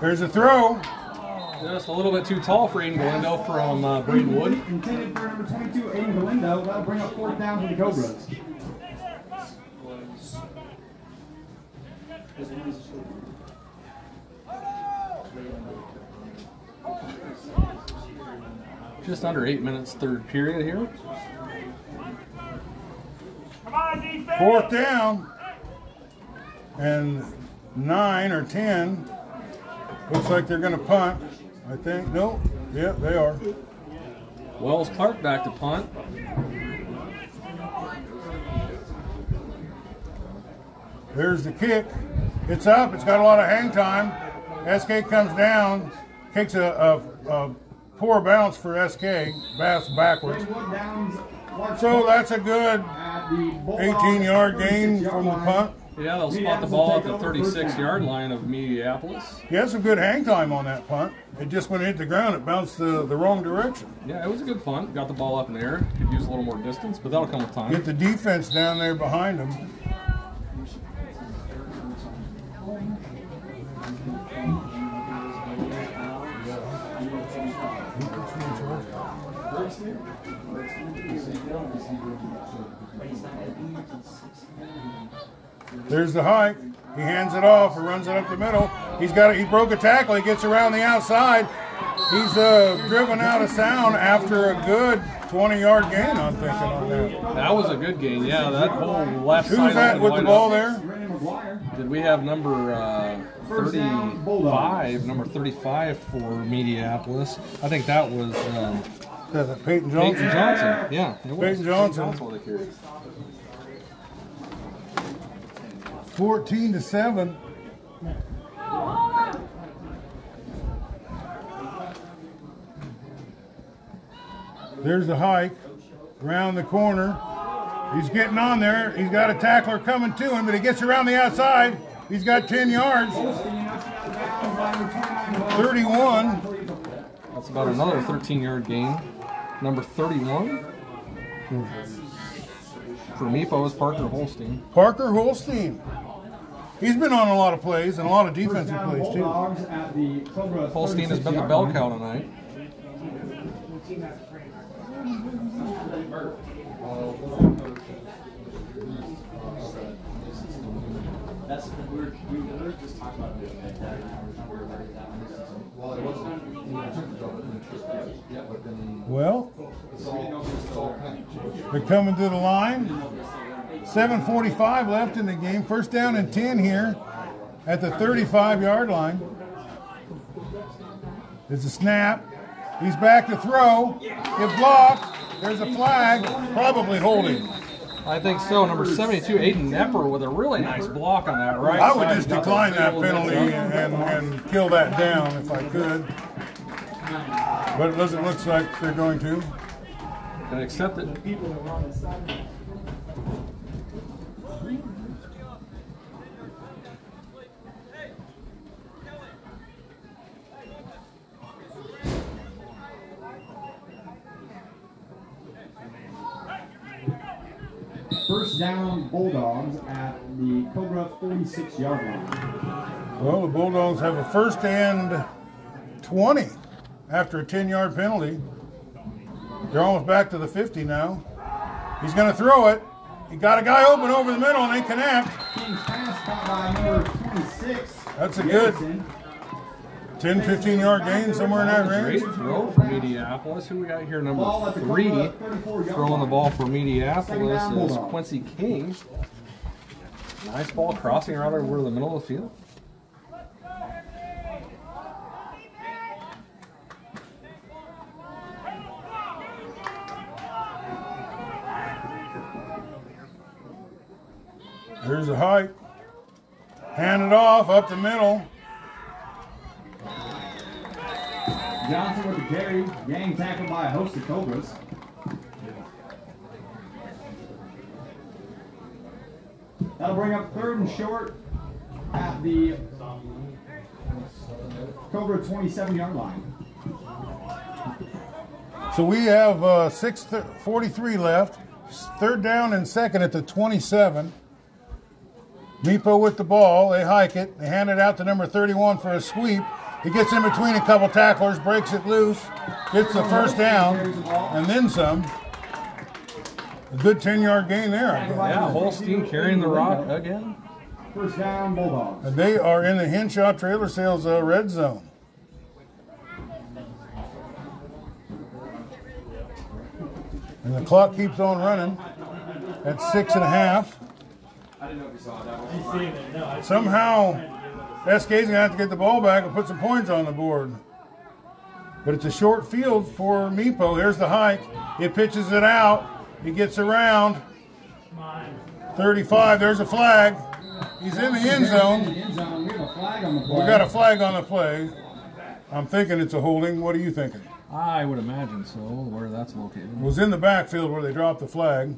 Speaker 1: There's a throw.
Speaker 2: Just a little bit too tall for Aiden Galindo from uh, Braden Wood.
Speaker 3: Intended for number 22, Aiden Galindo. That'll bring up fourth down for the Cobras.
Speaker 2: Just under eight minutes, third period here.
Speaker 5: Come on, defense.
Speaker 1: Fourth down. And nine or 10. Looks like they're going to punt. I think. No. Yeah, they are.
Speaker 2: Wells Clark back to punt.
Speaker 1: There's the kick. It's up. It's got a lot of hang time. SK comes down, kicks a, a, a poor bounce for SK, bounce backwards.
Speaker 3: Greenwood Downs, Lark
Speaker 1: So that's a good
Speaker 3: at the Bulldogs
Speaker 1: 18 yard gain from the punt.
Speaker 2: Yeah, they'll spot the ball at the 36 yard line of Mediapolis.
Speaker 1: He had some good hang time on that punt. It just went it hit the ground, it bounced the, the wrong direction.
Speaker 2: Yeah, it was a good punt. Got the ball up in the air. Could use a little more distance, but that'll come with time.
Speaker 1: Get the defense down there behind him. There's the hike. He hands it off or runs it up the middle. He's got it. He broke a tackle. He gets around the outside. He's uh, driven out of sound after a good 20 yard gain. I'm thinking on that.
Speaker 2: That was a good gain. Yeah, that whole left
Speaker 1: Who's
Speaker 2: side.
Speaker 1: that with the ball
Speaker 2: open.
Speaker 1: there?
Speaker 2: Did we have number uh, 35? Number 35 for Mediapolis. I think that was um,
Speaker 1: Peyton Johnson?
Speaker 2: Peyton Johnson. Yeah, it was.
Speaker 1: Peyton Johnson.
Speaker 2: Johnson with the carry.
Speaker 1: 14 to 7. There's the hike around the corner. He's getting on there. He's got a tackler coming to him, but he gets around the outside. He's got 10 yards. 31.
Speaker 2: That's about another 13 yard gain. Number 31 for Meepo is Parker Holstein.
Speaker 1: Parker Holstein. He's been on a lot of plays and a lot of defensive
Speaker 3: down,
Speaker 1: plays too.
Speaker 3: Bulldogs at the Cobra
Speaker 2: Holstein has been the bell cow tonight.
Speaker 4: That's we were we were just talking about it the other day, that and I were we were worried that one.
Speaker 1: Well, they're coming to the line. 7.45 left in the game. First down and 10 here at the 35 yard line. There's a snap. He's back to throw. It blocked. There's a flag. Probably holding.
Speaker 2: I think so. Number 72, Aiden Nepper, with a really nice block on that right
Speaker 1: I would
Speaker 2: side.
Speaker 1: just decline that penalty and, and, and kill that down if I could. But it doesn't look like they're going to.
Speaker 2: And accept it.
Speaker 3: First down, Bulldogs at the Cobra 46 yard line.
Speaker 1: Well, the Bulldogs have a first and 20 after a 10 yard penalty. They're almost back to the 50 now. He's going to throw it. He got a guy open over the middle and they connect.
Speaker 3: King's pass caught by number 26.
Speaker 1: That's a good. 10, 15 yard gain, somewhere in that
Speaker 2: Great
Speaker 1: range.
Speaker 2: throw for Mediapolis. Who we got here? Number
Speaker 3: Ball at the
Speaker 2: three.
Speaker 3: Cobra 34 yard
Speaker 2: Throwing the ball for
Speaker 3: Second
Speaker 2: Mediapolis is Quincy King. Nice ball crossing right over the middle of the field.
Speaker 1: Here's a height. Hand it off up the middle.
Speaker 3: Johnson with the carry. Gang tackled by a host of Cobras. That'll bring up third and short at the Cobra 27 yard line.
Speaker 1: So we have uh, six th- 43 left. Third down and second at the 27. Meepo with the ball. They hike it. They hand it out to number 31 for a sweep. He gets in between a couple tacklers, breaks it loose, gets the first down, and then some. A good 10 yard gain there. I guess.
Speaker 2: Yeah, Holstein carrying the rock again.
Speaker 3: First down, Bulldogs.
Speaker 1: They are in the Henshaw Trailer Sales uh, red zone. And the clock keeps on running at six and a half.
Speaker 7: I didn't know if you saw that.
Speaker 1: Somehow, SK's going to have to get the ball back and put some points on the board. But it's a short field for Meepo. Here's the hike. He pitches it out. He gets around. 35. There's a flag. He's in the end zone.
Speaker 3: In the end zone. We have a flag on the play.
Speaker 1: We got a flag on the play. I'm thinking it's a holding. What are you thinking?
Speaker 2: I would imagine so, where that's located.
Speaker 1: It was in the backfield where they dropped the flag.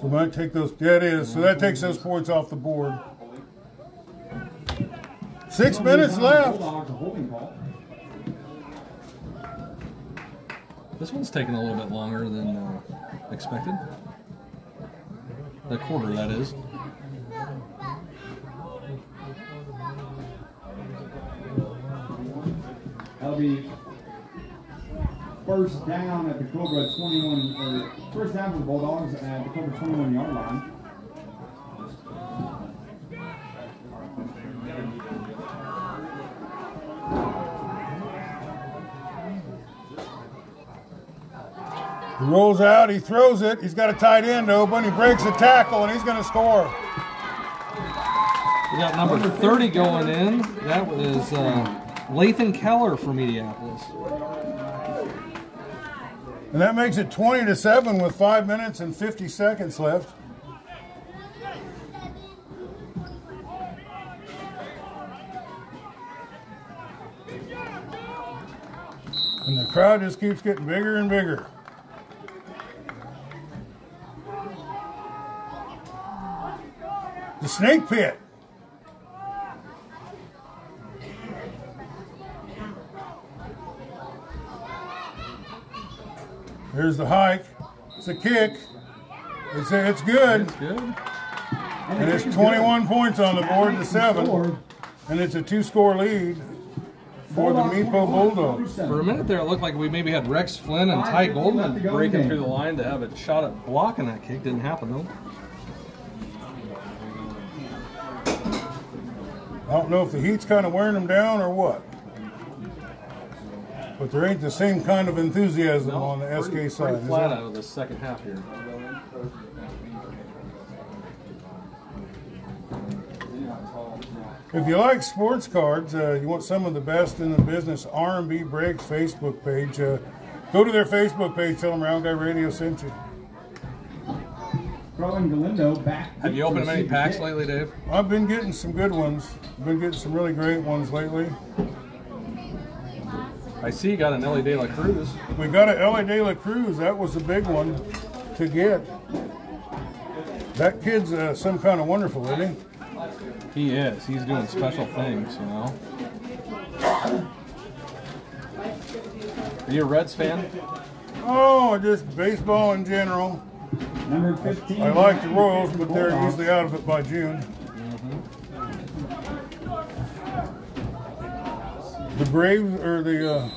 Speaker 1: So we might take those. Yeah, it is. So that takes those points off the board. Six minutes left.
Speaker 3: Bulldogs, a holding call.
Speaker 2: This one's taking a little bit longer than uh, expected. The quarter, that is.
Speaker 3: That'll be first down at the Cobra 21, or first down for the Bulldogs at the Cobra 21 yard line.
Speaker 1: He rolls out. He throws it. He's got a tight end open. He breaks a tackle and he's going to score.
Speaker 2: We got number 30 going in. That was uh, Lathan Keller from Mediapolis.
Speaker 1: And that makes it 20 to 7 with 5 minutes and 50 seconds left. And the crowd just keeps getting bigger and bigger. The snake pit. Here's the hike. It's a kick. It's, it's good.
Speaker 2: It's Good.
Speaker 1: And it's 21 points on the board to seven. And it's a two score lead for the Meepo Bulldogs.
Speaker 2: For a minute there, it looked like we maybe had Rex Flynn and Ty Goldman breaking through the line to have a shot at blocking that kick. Didn't happen though.
Speaker 1: I don't know if the heat's kind of wearing them down or what. But there ain't the same kind of enthusiasm on the SK
Speaker 2: Pretty
Speaker 1: side. is
Speaker 2: flat out of the second half here.
Speaker 1: If you like sports cards, uh, you want some of the best in the business, R&B Breaks Facebook page. Uh, go to their Facebook page. Tell them Round Guy Radio sent you.
Speaker 3: Throwing Galindo back.
Speaker 2: Have you opened many packs lately, Dave?
Speaker 1: I've been getting some good ones. I've Been getting some really great ones lately.
Speaker 2: I see you got an Elly De La Cruz.
Speaker 1: We got an Elly De La Cruz. That was the big one to get. That kid's uh, some kind of wonderful, isn't he?
Speaker 2: He is. He's doing special things, you know. Are you a Reds fan?
Speaker 1: Oh, just baseball in general.
Speaker 3: Number 15.
Speaker 1: I like the Royals, but they're usually out of it by June. The Braves or the uh,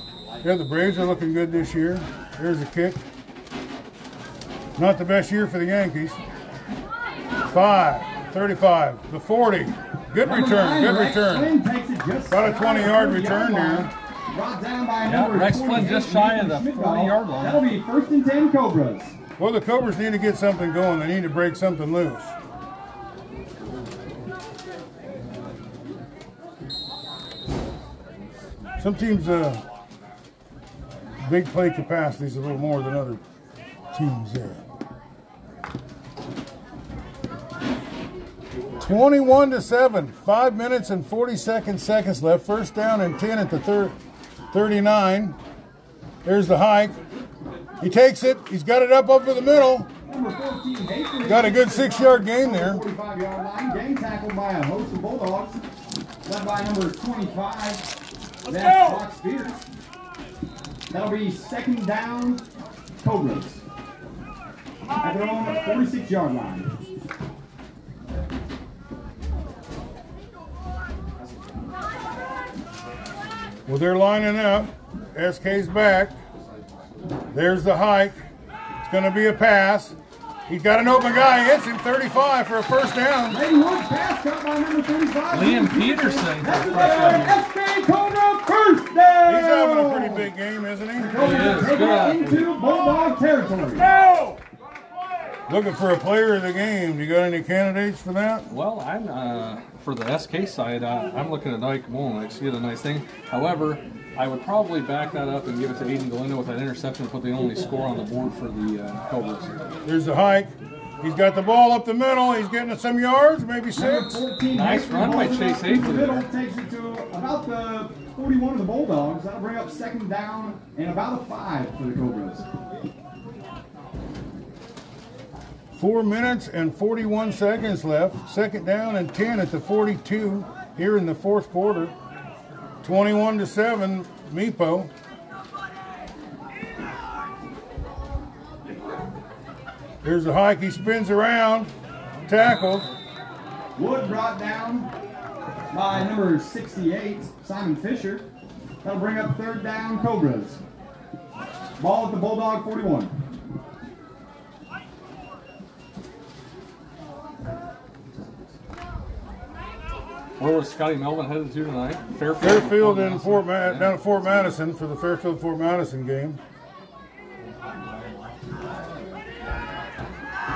Speaker 1: yeah, the Braves are looking good this year. There's a kick. Not the best year for the Yankees. Five, 35, the 40. Good
Speaker 3: Number
Speaker 1: return,
Speaker 3: nine,
Speaker 1: good
Speaker 3: Rex
Speaker 1: return.
Speaker 3: Flynn takes it just
Speaker 1: About a
Speaker 3: shy of the
Speaker 1: 20-yard return
Speaker 3: line.
Speaker 1: there.
Speaker 3: Brought down by
Speaker 2: Yeah,
Speaker 3: number
Speaker 2: Rex Flynn just shy of the
Speaker 3: Nathan
Speaker 2: 40
Speaker 3: Schmidtball.
Speaker 2: yard line.
Speaker 3: That'll be first and 10 Cobras.
Speaker 1: Well, the Cobras need to get something going. They need to break something loose. Some teams, uh, big play capacity is a little more than other teams there. 21 to 7, 5 minutes and 42 seconds left. First down and 10 at the thir- 39. There's the hike. He takes it. He's got it up over the middle.
Speaker 3: 14,
Speaker 1: Got a good six yard gain there.
Speaker 3: 45 yard line. Gang tackled by a host of Bulldogs. Led by number 25, that's Fox Spears. That'll be second down, Cobras. At their own 46 yard line.
Speaker 1: Well, they're lining up. SK's back. There's the hike. It's going to be a pass. He's got an open guy. Hits him 35 for a first down.
Speaker 3: Lady Woods pass caught by number 35.
Speaker 2: Liam Peterson
Speaker 3: That's
Speaker 2: the
Speaker 3: the
Speaker 2: first.
Speaker 3: SK Cobra first down.
Speaker 1: He's having a pretty big game, isn't he?
Speaker 3: Cobras
Speaker 2: He is. Good
Speaker 3: into Bulldog territory.
Speaker 5: Go!
Speaker 1: Looking for a player of the game. You got any candidates for that?
Speaker 2: Well, I'm uh, for the SK side. Uh, I'm looking at Ike Molnix. He had a nice thing. However, I would probably back that up and give it to Aiden Galindo with that interception. Put the only score on the board for the uh, Cobras.
Speaker 1: There's the hike. He's got the ball up the middle. He's getting some yards, maybe six.
Speaker 3: 14,
Speaker 2: Nice
Speaker 3: Hafley
Speaker 2: run by Chase
Speaker 3: up in the middle, takes it to about the 41 of the Bulldogs. That'll bring up second down and about a five for the Cobras.
Speaker 1: Four minutes and 41 seconds left. Second down and 10 at the 42 here in the fourth quarter. 21 to 7, Meepo. Here's the hike. He spins around. Tackled.
Speaker 3: Wood brought down by number 68, Simon Fisher. That'll bring up third down, Cobras. Ball at the Bulldog 41.
Speaker 2: Where was Scotty Melvin headed to tonight? Fairfield.
Speaker 1: Fairfield in
Speaker 2: Madison.
Speaker 1: Fort Ma- down at Fort Madison for the Fairfield Fort Madison game.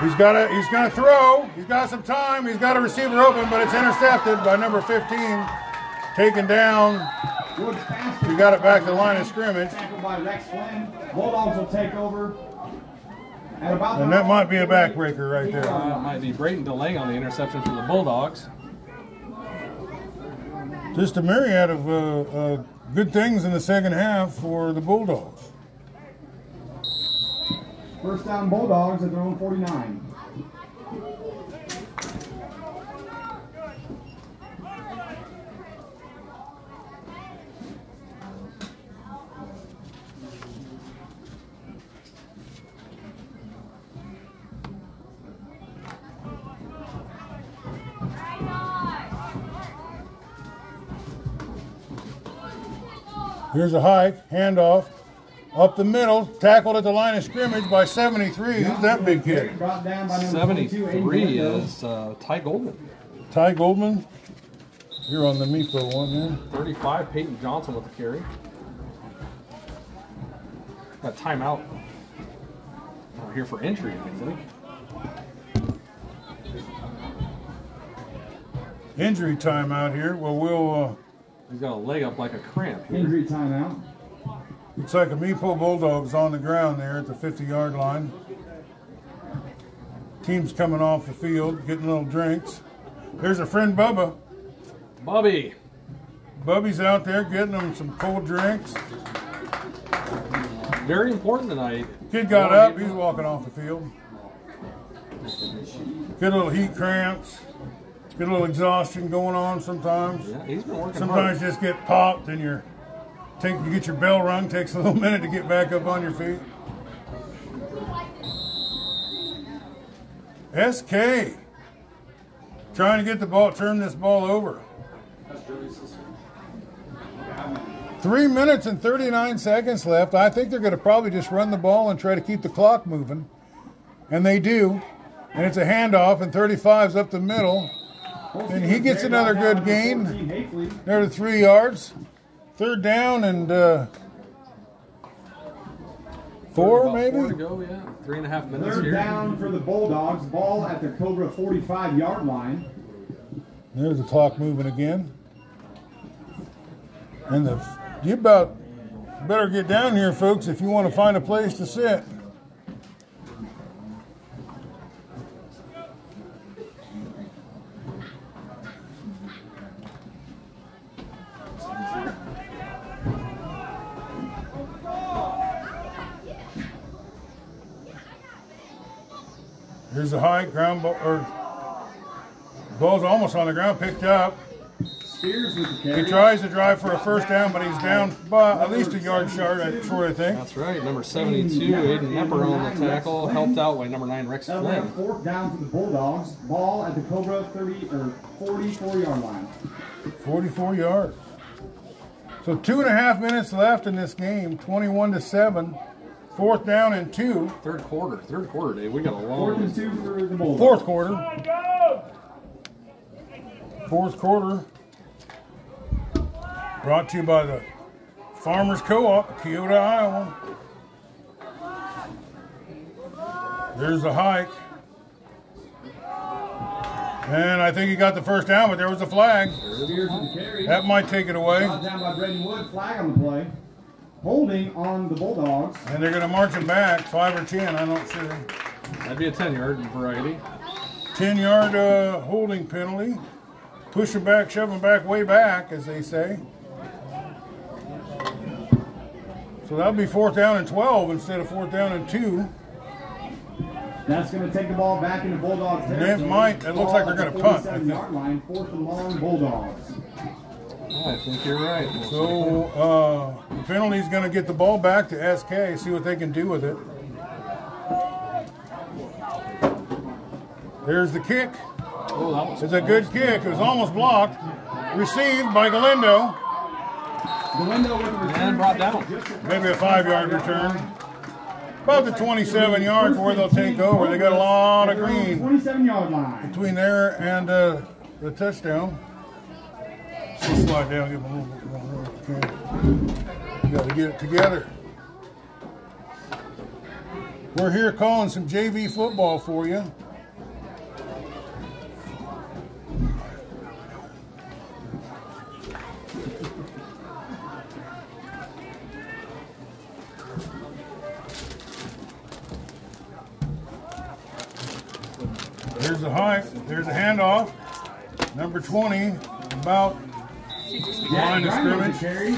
Speaker 1: He's got to he's gonna throw. He's got some time. He's got a receiver open, but it's intercepted by number 15. Taken down. He got it back to the line of scrimmage.
Speaker 3: Tackled by Rex Flynn. Bulldogs will take over. About
Speaker 1: And that might be a backbreaker right there.
Speaker 2: Uh, might be Brayton DeLay on the interception for the Bulldogs.
Speaker 1: Just a myriad of uh, uh, good things in the second half for the Bulldogs.
Speaker 3: First down Bulldogs at their own 49.
Speaker 1: Here's a hike, handoff, up the middle, tackled at the line of scrimmage by 73. Who's that big kid?
Speaker 3: Brought down by number 22, Aiden
Speaker 2: 73 is uh, Ty Goldman.
Speaker 1: Ty Goldman. You're on the Meepo one there.
Speaker 2: 35, Peyton Johnson with the carry. Got timeout. We're here for injury, I think.
Speaker 1: Injury time out here. Well, we'll. Uh,
Speaker 2: He's got a leg up like a cramp. here.
Speaker 3: Injury timeout.
Speaker 1: looks like a Meepo Bulldogs on the ground there at the 50 yard line. Team's coming off the field, getting little drinks. There's a friend Bubba.
Speaker 2: Bobby,
Speaker 1: Bubby's out there getting them some cold drinks.
Speaker 2: very important tonight.
Speaker 1: Kid got up, he's walking off the field. Get a little heat cramps, get a little exhaustion going on sometimes.
Speaker 2: Yeah, he's been working
Speaker 1: Sometimes
Speaker 2: hard.
Speaker 1: just get popped and you're take you get your bell rung, takes a little minute to get back up on your feet. SK trying to get the ball, turn this ball over. Three minutes and 39 seconds left. I think they're going to probably just run the ball and try to keep the clock moving. And they do. And it's a handoff, and 35's up the middle. And he gets another good gain. There to three yards. Third down and uh, four, maybe?
Speaker 2: Four to go, yeah. Three and a half minutes
Speaker 3: Third
Speaker 2: here.
Speaker 3: down for the Bulldogs. Ball at the Cobra 45 yard line.
Speaker 1: There's the clock moving again. And the you about better get down here, folks, if you want to find a place to sit. Here's the high ground ball, or ball's almost on the ground, picked up.
Speaker 3: Spears with the
Speaker 1: He tries to drive for a first down, but he's down by at least a yard short, I- short, I think.
Speaker 2: That's right. Number 72, Aiden Nepper on the tackle, helped out by number 9, Rex
Speaker 3: That'll
Speaker 2: Flynn.
Speaker 3: up fourth down for the Bulldogs. Ball at the Cobra 30 or 44 yard line.
Speaker 1: 44 yards. So two and a half minutes left in this game, 21 to 7. Fourth down and two.
Speaker 2: Third quarter. Third quarter, Dave. We got a long.
Speaker 3: Fourth and
Speaker 2: long.
Speaker 3: two for the Bulldogs.
Speaker 1: Fourth quarter. Fourth quarter. Brought to you by the Farmers Co-op, Keota, Iowa. There's the hike. And I think he got the first down, but there was a flag.
Speaker 3: Spears with the carry.
Speaker 1: That might take it away.
Speaker 3: Down by Braden Wood. Flag on the play. Holding on the Bulldogs.
Speaker 1: And they're going to march him back, five or ten, I'm not sure.
Speaker 2: That'd be a 10 yard variety.
Speaker 1: 10 yard uh, holding penalty. Push him back, shove him back, way back, as they say. So that'll be fourth down and 12 instead of fourth down and two.
Speaker 3: That's going to take the ball back into Bulldogs territory.
Speaker 1: might- it looks like they're gonna punt,
Speaker 3: yard line, fourth and long, Bulldogs.
Speaker 2: I think you're right.
Speaker 1: So uh, the penalty's going to get the ball back to SK, see what they can do with it. There's the kick.
Speaker 2: Oh, that was
Speaker 1: It's a good kick. It was almost blocked. Received by Galindo.
Speaker 3: Galindo with the return.
Speaker 2: And brought down.
Speaker 1: Maybe a five yard return. About the 27 yards where they'll take over. They got a lot of green
Speaker 3: 27 yard line.
Speaker 1: between there and uh, the touchdown. Slide down, give them a little bit more room if you can. You got to get it together. We're here calling some JV football for you. There's a high, there's a handoff. Number 20, about line of scrimmage
Speaker 3: the carry.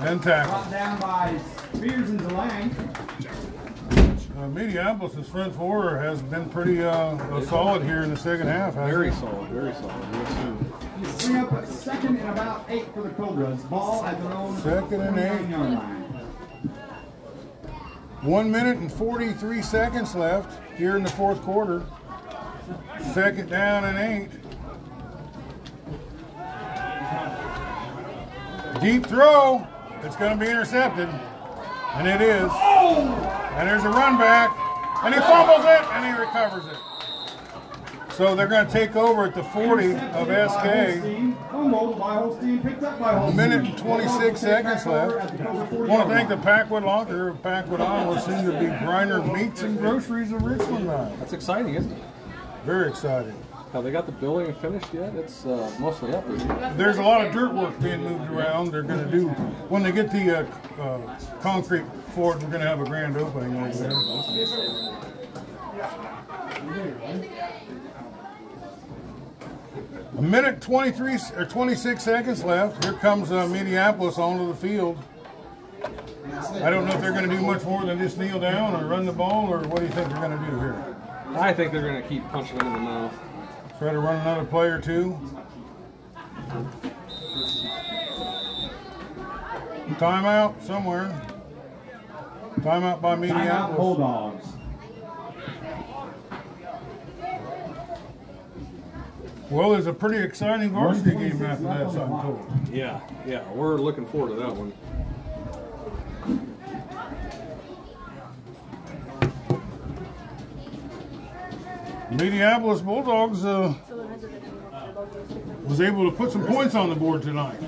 Speaker 1: and tackle.
Speaker 3: Brought down by Spears and Delang.
Speaker 1: Uh, Mediapolis' front four has been pretty uh, solid here in the second half. hasn't
Speaker 2: very
Speaker 1: it?
Speaker 2: solid, very solid. Yes, sir.
Speaker 3: Bring up a second and about eight for the Cobras. Ball at their own
Speaker 1: second and eight.
Speaker 3: Yard line.
Speaker 1: One minute and 43 seconds left here in the fourth quarter. Second down and eight. Deep throw. It's going to be intercepted. And it is. And there's a run back. And he fumbles it and he recovers it. So they're going to take over at the 40 of SK.
Speaker 3: Holstein. Fumbled by Holstein. Picked up by Holstein.
Speaker 1: minute and 26
Speaker 3: Bulldogs will
Speaker 1: seconds left.
Speaker 3: at the Cobra 40
Speaker 1: want to thank the. Packwood Locker of Packwood, Iowa, soon to be Griner Meats and Groceries of Richland now.
Speaker 2: That's exciting, isn't it?
Speaker 1: Very excited.
Speaker 2: Have they got the building finished yet? It's uh, mostly up?
Speaker 1: There's a lot of dirt work being moved around. They're going to do, when they get the uh, uh, concrete poured. we're going to have a grand opening over there. A minute 23 s- or 26 seconds left. Here comes uh, Mediapolis onto the field. I don't know if they're going to do much more than just kneel down or run the ball, or what do you think they're going to do here?
Speaker 2: I think they're going to keep punching them in the mouth.
Speaker 1: Try to run another play or two. Timeout somewhere. Timeout by
Speaker 3: Timeout
Speaker 1: Mediapolis.
Speaker 3: Bulldogs.
Speaker 1: Well, there's a pretty exciting varsity game after that, so I'm told.
Speaker 2: Yeah, yeah, we're looking forward to that one.
Speaker 1: Mediapolis Bulldogs uh, was able to put some points on the board tonight.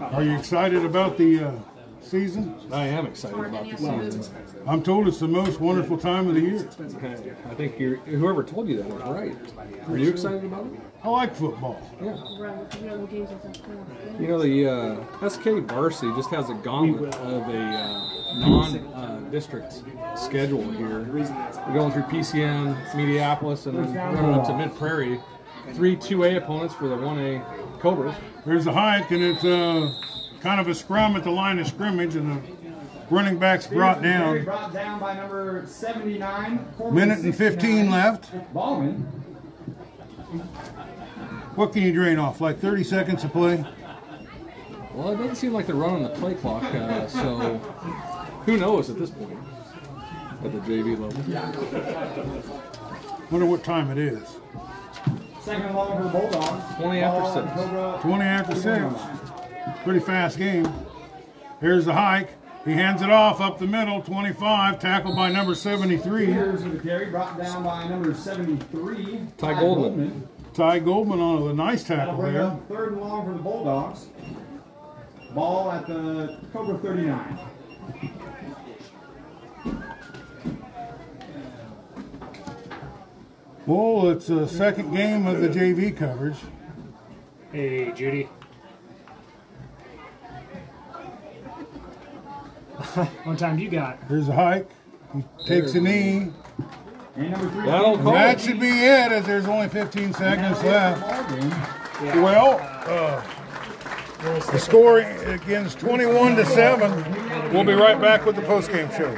Speaker 1: Are you excited about the uh, season?
Speaker 2: I am excited about this season.
Speaker 1: I'm told it's the most wonderful time of the year.
Speaker 2: I think you're, whoever told you that was right. Are you excited about it?
Speaker 1: I like football.
Speaker 2: Yeah. You know, the uh, SK varsity just has a gauntlet of a uh, non-district schedule here. We're going through Pekin, Mediapolis, and then running up to Mid Prairie. Three 2A opponents for the 1A Cobras.
Speaker 1: There's a hike, and it's uh, kind of a scrum at the line of scrimmage, and the running back's brought down.
Speaker 3: Brought down by number 79.
Speaker 1: Minute and 15 left.
Speaker 3: Ballman.
Speaker 1: What can you drain off? Like 30 seconds of play?
Speaker 2: Well, it doesn't seem like they're running the play clock, uh, so who knows at this point at the JV level.
Speaker 1: Wonder what time it is.
Speaker 3: Second and long for Bulldogs.
Speaker 2: 20 after six.
Speaker 1: 20 after 6.
Speaker 3: Line.
Speaker 1: Pretty fast game. Here's the hike. He hands it off up the middle, 25, tackled by number 73.
Speaker 3: Spears with the carry. Brought down by number 73.
Speaker 2: Ty Goldman.
Speaker 1: Ty Goldman on a nice tackle
Speaker 3: bring
Speaker 1: there.
Speaker 3: up third and long for the Bulldogs. Ball at the Cobra 39.
Speaker 1: Well, it's a second game of the JV coverage.
Speaker 5: Hey, Judy. What time you got?
Speaker 1: Here's a hike. He takes a knee.
Speaker 3: And number three.
Speaker 2: That'll call
Speaker 1: That should be it, as there's only 15 seconds left.
Speaker 3: Ball game.
Speaker 1: Well, uh, the score against 21 to 7. We'll be right back with the postgame show.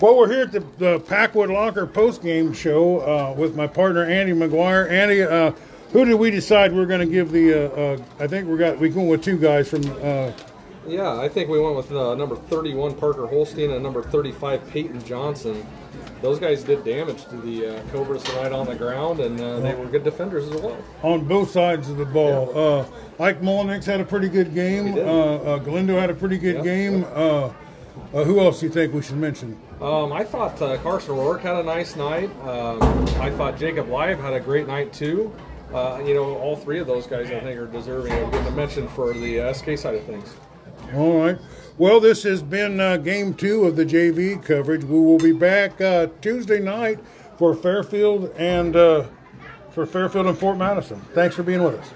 Speaker 1: Well, we're here at the, the Packwood Locker postgame show uh, with my partner Andy McGuire. Andy, uh, who did we decide we're going to give the? Uh, uh, I think we got we going with two guys from.
Speaker 2: Yeah, I think we went with uh, number 31 Parker Holstein and number 35 Peyton Johnson. Those guys did damage to the uh, Cobras tonight on the ground, and uh, they were good defenders as well.
Speaker 1: on both sides of the ball. Uh, Ike Molnix had a pretty good game. Uh, uh, Galindo had a pretty good
Speaker 2: Yeah.
Speaker 1: game. Uh, uh, who else do you think we should mention?
Speaker 2: Um, I thought uh, Carson Rourke had a nice night. Um, I thought Jacob Live had a great night too. Uh, you know, all three of those guys I think are deserving of getting a mention for the uh, SK side of things.
Speaker 1: All right. Well, this has been uh, game two of the JV coverage. We will be back uh, Tuesday night for Fairfield and uh, for Fairfield and Fort Madison. Thanks for being with us.